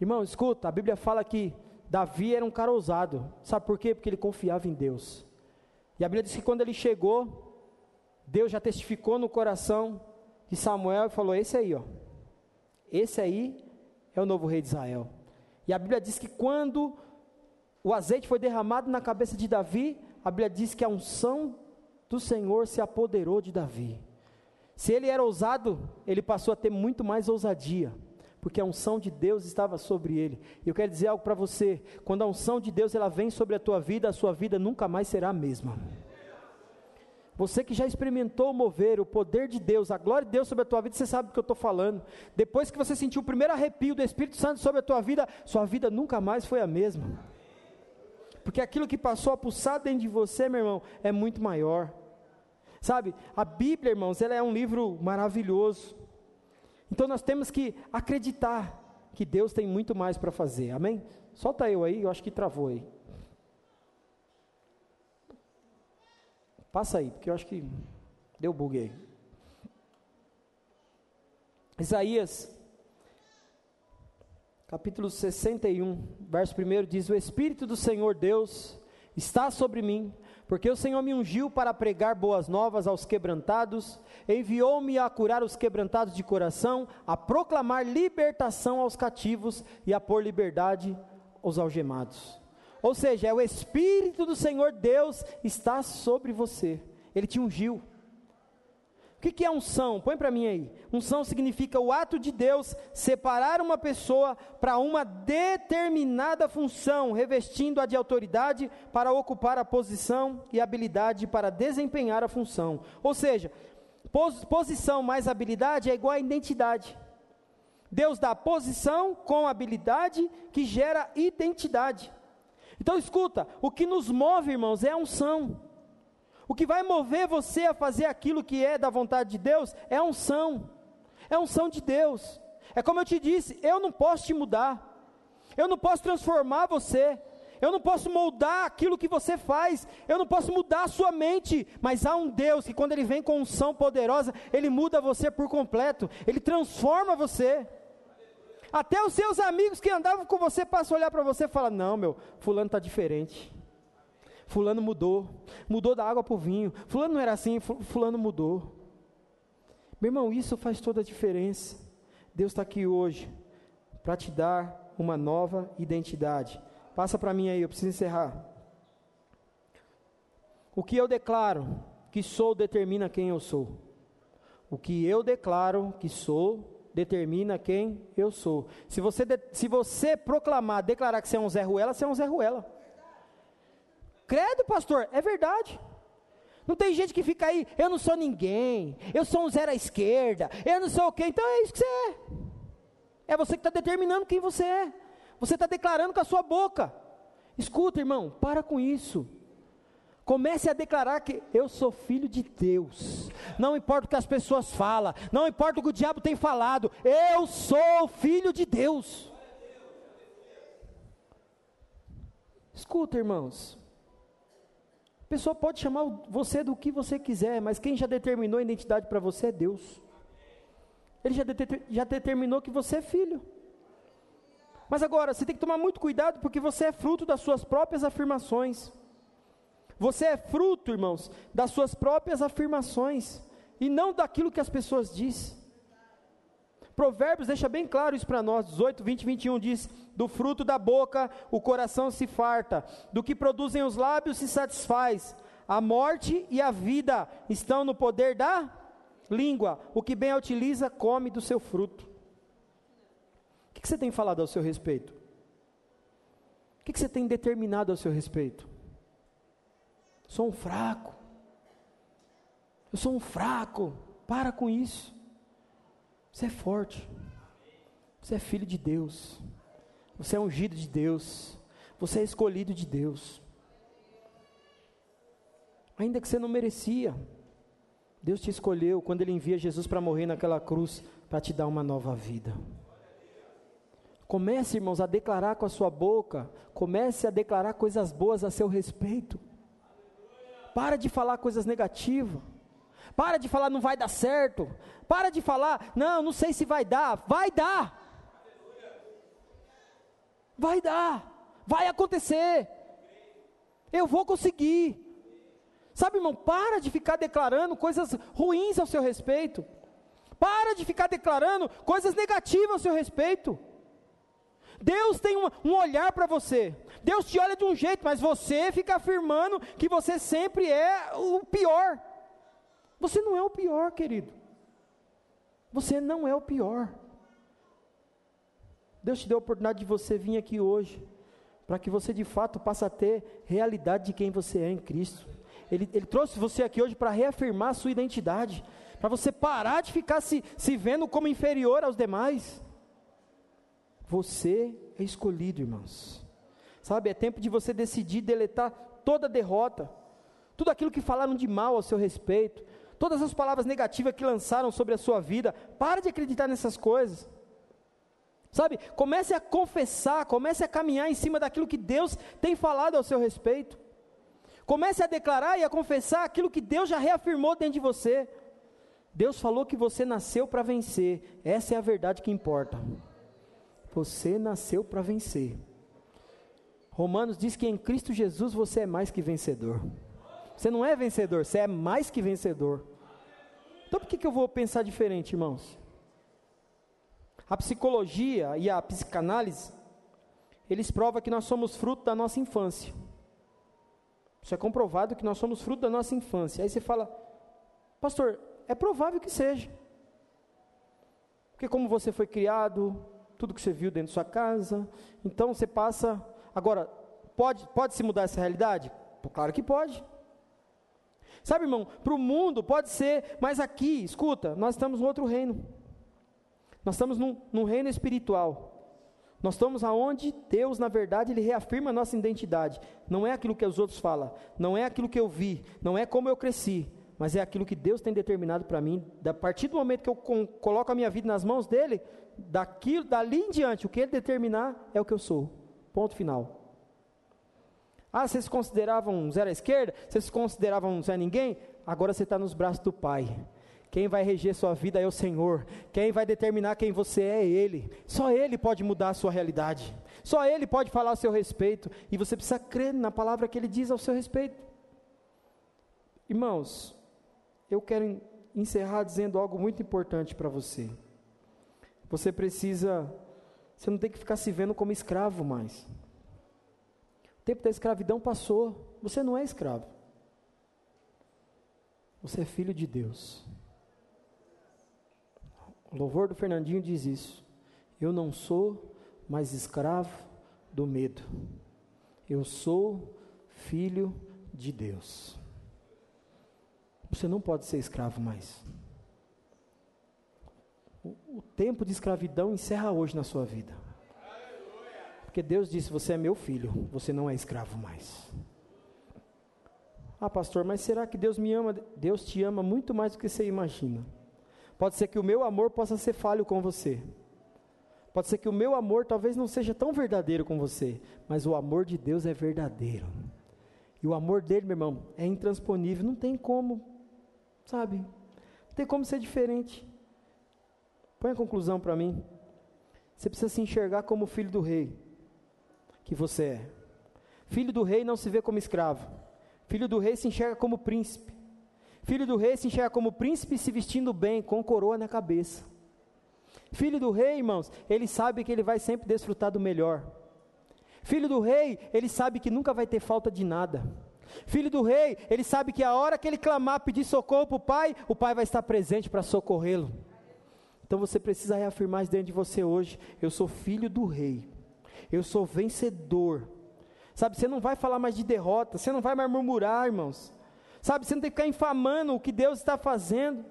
A: Irmão, escuta, a Bíblia fala que Davi era um cara ousado. Sabe por quê? Porque ele confiava em Deus. E a Bíblia diz que quando ele chegou, Deus já testificou no coração de Samuel e falou: Esse aí, ó. Esse aí é o novo rei de Israel. E a Bíblia diz que quando o azeite foi derramado na cabeça de Davi, a Bíblia diz que a unção do Senhor se apoderou de Davi. Se ele era ousado, ele passou a ter muito mais ousadia, porque a unção de Deus estava sobre ele. Eu quero dizer algo para você: quando a unção de Deus ela vem sobre a tua vida, a sua vida nunca mais será a mesma. Você que já experimentou mover o poder de Deus, a glória de Deus sobre a tua vida, você sabe do que eu estou falando. Depois que você sentiu o primeiro arrepio do Espírito Santo sobre a tua vida, sua vida nunca mais foi a mesma. Porque aquilo que passou a pulsar dentro de você, meu irmão, é muito maior. Sabe, a Bíblia, irmãos, ela é um livro maravilhoso. Então nós temos que acreditar que Deus tem muito mais para fazer. Amém? Solta eu aí, eu acho que travou aí. Passa aí, porque eu acho que deu bug aí. Isaías, capítulo 61, verso 1 diz: O Espírito do Senhor Deus está sobre mim, porque o Senhor me ungiu para pregar boas novas aos quebrantados, enviou-me a curar os quebrantados de coração, a proclamar libertação aos cativos e a pôr liberdade aos algemados. Ou seja, é o Espírito do Senhor Deus está sobre você. Ele te ungiu. O que, é unção? Põe para mim aí. Unção significa o ato de Deus separar uma pessoa para uma determinada função, revestindo-a de autoridade para ocupar a posição e habilidade para desempenhar a função. Ou seja, pos posição mais habilidade é igual a identidade. Deus dá posição com habilidade que gera identidade. Então escuta, o que nos move, irmãos, é a unção. O que vai mover você a fazer aquilo que é da vontade de Deus é a unção. É a unção de Deus. É como eu te disse, eu não posso te mudar. Eu não posso transformar você. Eu não posso moldar aquilo que você faz, eu não posso mudar a sua mente, mas há um Deus que, quando Ele vem com unção poderosa, Ele muda você por completo, Ele transforma você. Até os seus amigos que andavam com você passam a olhar para você e falar: Não, meu, Fulano está diferente. Fulano mudou. Mudou da água para o vinho. Fulano não era assim, Fulano mudou. Meu irmão, isso faz toda a diferença. Deus está aqui hoje para te dar uma nova identidade. Passa para mim aí, eu preciso encerrar. O que eu declaro que sou determina quem eu sou. O que eu declaro que sou determina quem eu sou. Se você, de, se você proclamar, declarar que você é um Zé Ruela, você é um Zé Ruela. Credo, pastor, é verdade. Não tem gente que fica aí, eu não sou ninguém, eu sou um zero à esquerda, eu não sou o quê, então é isso que você é. É você que está determinando quem você é. Você está declarando com a sua boca. Escuta, irmão, para com isso. Comece a declarar que eu sou filho de Deus. Não importa o que as pessoas falam, não importa o que o diabo tem falado, eu sou filho de Deus. Escuta, irmãos. A pessoa pode chamar você do que você quiser, mas quem já determinou a identidade para você é Deus. Ele já, já determinou que você é filho. Mas agora, você tem que tomar muito cuidado porque você é fruto das suas próprias afirmações. Você é fruto, irmãos, das suas próprias afirmações e não daquilo que as pessoas dizem. Provérbios deixa bem claro isso para nós, 18, 20, 21 diz: Do fruto da boca o coração se farta, do que produzem os lábios se satisfaz. A morte e a vida estão no poder da língua. O que bem a utiliza, come do seu fruto. O que, você tem falado ao seu respeito? O que você tem determinado ao seu respeito? Sou um fraco. Eu sou um fraco. Para com isso. Você é forte. Você é filho de Deus. Você é ungido de Deus. Você é escolhido de Deus. Ainda que você não merecia, Deus te escolheu quando Ele envia Jesus para morrer naquela cruz para te dar uma nova vida. Comece, irmãos, a declarar com a sua boca, comece a declarar coisas boas a seu respeito. Para de falar coisas negativas. Para de falar não vai dar certo. Para de falar, não, não sei se vai dar. Vai dar. Vai dar. Vai acontecer. Eu vou conseguir. Sabe, irmão, para de ficar declarando coisas ruins ao seu respeito. Para de ficar declarando coisas negativas ao seu respeito. Deus tem um, um olhar para você. Deus te olha de um jeito, mas você fica afirmando que você sempre é o pior. Você não é o pior, querido. Você não é o pior. Deus te deu a oportunidade de você vir aqui hoje, para que você de fato passe a ter realidade de quem você é em Cristo. Ele, ele trouxe você aqui hoje para reafirmar a sua identidade, para você parar de ficar se, se vendo como inferior aos demais. Você é escolhido, irmãos. Sabe, é tempo de você decidir deletar toda derrota, tudo aquilo que falaram de mal ao seu respeito, todas as palavras negativas que lançaram sobre a sua vida, para de acreditar nessas coisas. Sabe, comece a confessar, comece a caminhar em cima daquilo que Deus tem falado ao seu respeito. Comece a declarar e a confessar aquilo que Deus já reafirmou dentro de você. Deus falou que você nasceu para vencer, essa é a verdade que importa. Você nasceu para vencer. Romanos diz que em Cristo Jesus você é mais que vencedor. Você não é vencedor, você é mais que vencedor. Então por que, que eu vou pensar diferente, irmãos? A psicologia e a psicanálise, eles provam que nós somos fruto da nossa infância. Isso é comprovado que nós somos fruto da nossa infância. Aí você fala, pastor, é provável que seja. Porque como você foi criado, tudo que você viu dentro da sua casa, então você passa. Agora, pode, pode se mudar essa realidade? Claro que pode. Sabe, irmão, para o mundo pode ser, mas aqui, escuta, nós estamos em outro reino. Nós estamos num, num reino espiritual. Nós estamos aonde Deus, na verdade, Ele reafirma a nossa identidade. Não é aquilo que os outros falam, não é aquilo que eu vi, não é como eu cresci, mas é aquilo que Deus tem determinado para mim. A partir do momento que eu coloco a minha vida nas mãos dEle, daquilo, dali em diante, o que Ele determinar é o que eu sou. Ponto final. Ah, vocês se consideravam zero à esquerda? Vocês se consideravam zero a ninguém? Agora você está nos braços do Pai. Quem vai reger sua vida é o Senhor. Quem vai determinar quem você é é Ele. Só Ele pode mudar a sua realidade. Só Ele pode falar a seu respeito. E você precisa crer na palavra que Ele diz ao seu respeito. Irmãos, eu quero encerrar dizendo algo muito importante para você. Você precisa, você não tem que ficar se vendo como escravo mais. O tempo da escravidão passou. Você não é escravo. Você é filho de Deus. O louvor do Fernandinho diz isso. Eu não sou mais escravo do medo. Eu sou filho de Deus. Você não pode ser escravo mais. O, tempo de escravidão encerra hoje na sua vida. Porque Deus disse: Você é meu filho, você não é escravo mais. Ah, pastor, mas será que Deus me ama? Deus te ama muito mais do que você imagina. Pode ser que o meu amor possa ser falho com você. Pode ser que o meu amor talvez não seja tão verdadeiro com você, mas o amor de Deus é verdadeiro. E o amor dele, meu irmão, é intransponível, não tem como, sabe? Não tem como ser diferente. Põe a conclusão para mim. Você precisa se enxergar como filho do rei, que você é. Filho do rei não se vê como escravo. Filho do rei se enxerga como príncipe. Filho do rei se enxerga como príncipe se vestindo bem, com coroa na cabeça. Filho do rei, irmãos, ele sabe que ele vai sempre desfrutar do melhor. Filho do rei, ele sabe que nunca vai ter falta de nada. Filho do rei, ele sabe que a hora que ele clamar, pedir socorro para o pai, o pai vai estar presente para socorrê-lo. Então você precisa reafirmar isso dentro de você hoje: eu sou filho do rei, eu sou vencedor. Sabe, você não vai falar mais de derrota, você não vai mais murmurar, irmãos. Sabe, você não tem que ficar infamando o que Deus está fazendo.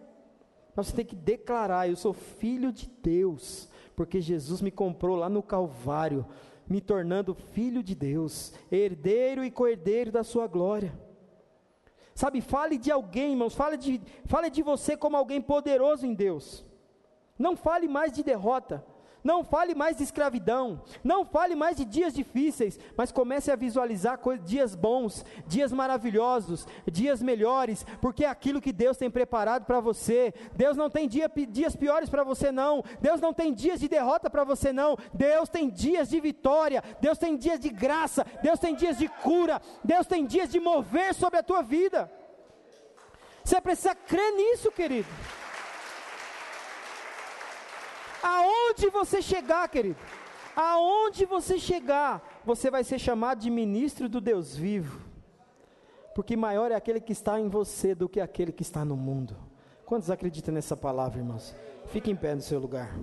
A: Mas você tem que declarar: eu sou filho de Deus, porque Jesus me comprou lá no Calvário, me tornando filho de Deus, herdeiro e co-herdeiro da sua glória. Sabe, fale de alguém, irmãos, fale de, fale de você como alguém poderoso em Deus. Não fale mais de derrota. Não fale mais de escravidão, não fale mais de dias difíceis, mas comece a visualizar dias bons, dias maravilhosos, dias melhores, porque é aquilo que Deus tem preparado para você. Deus não tem dia, dias piores para você, não. Deus não tem dias de derrota para você, não. Deus tem dias de vitória, Deus tem dias de graça, Deus tem dias de cura, Deus tem dias de mover sobre a tua vida. Você precisa crer nisso, querido. Aonde você chegar, querido, aonde você chegar, você vai ser chamado de ministro do Deus vivo, porque maior é aquele que está em você do que aquele que está no mundo. Quantos acreditam nessa palavra, irmãos? Fique em pé no seu lugar.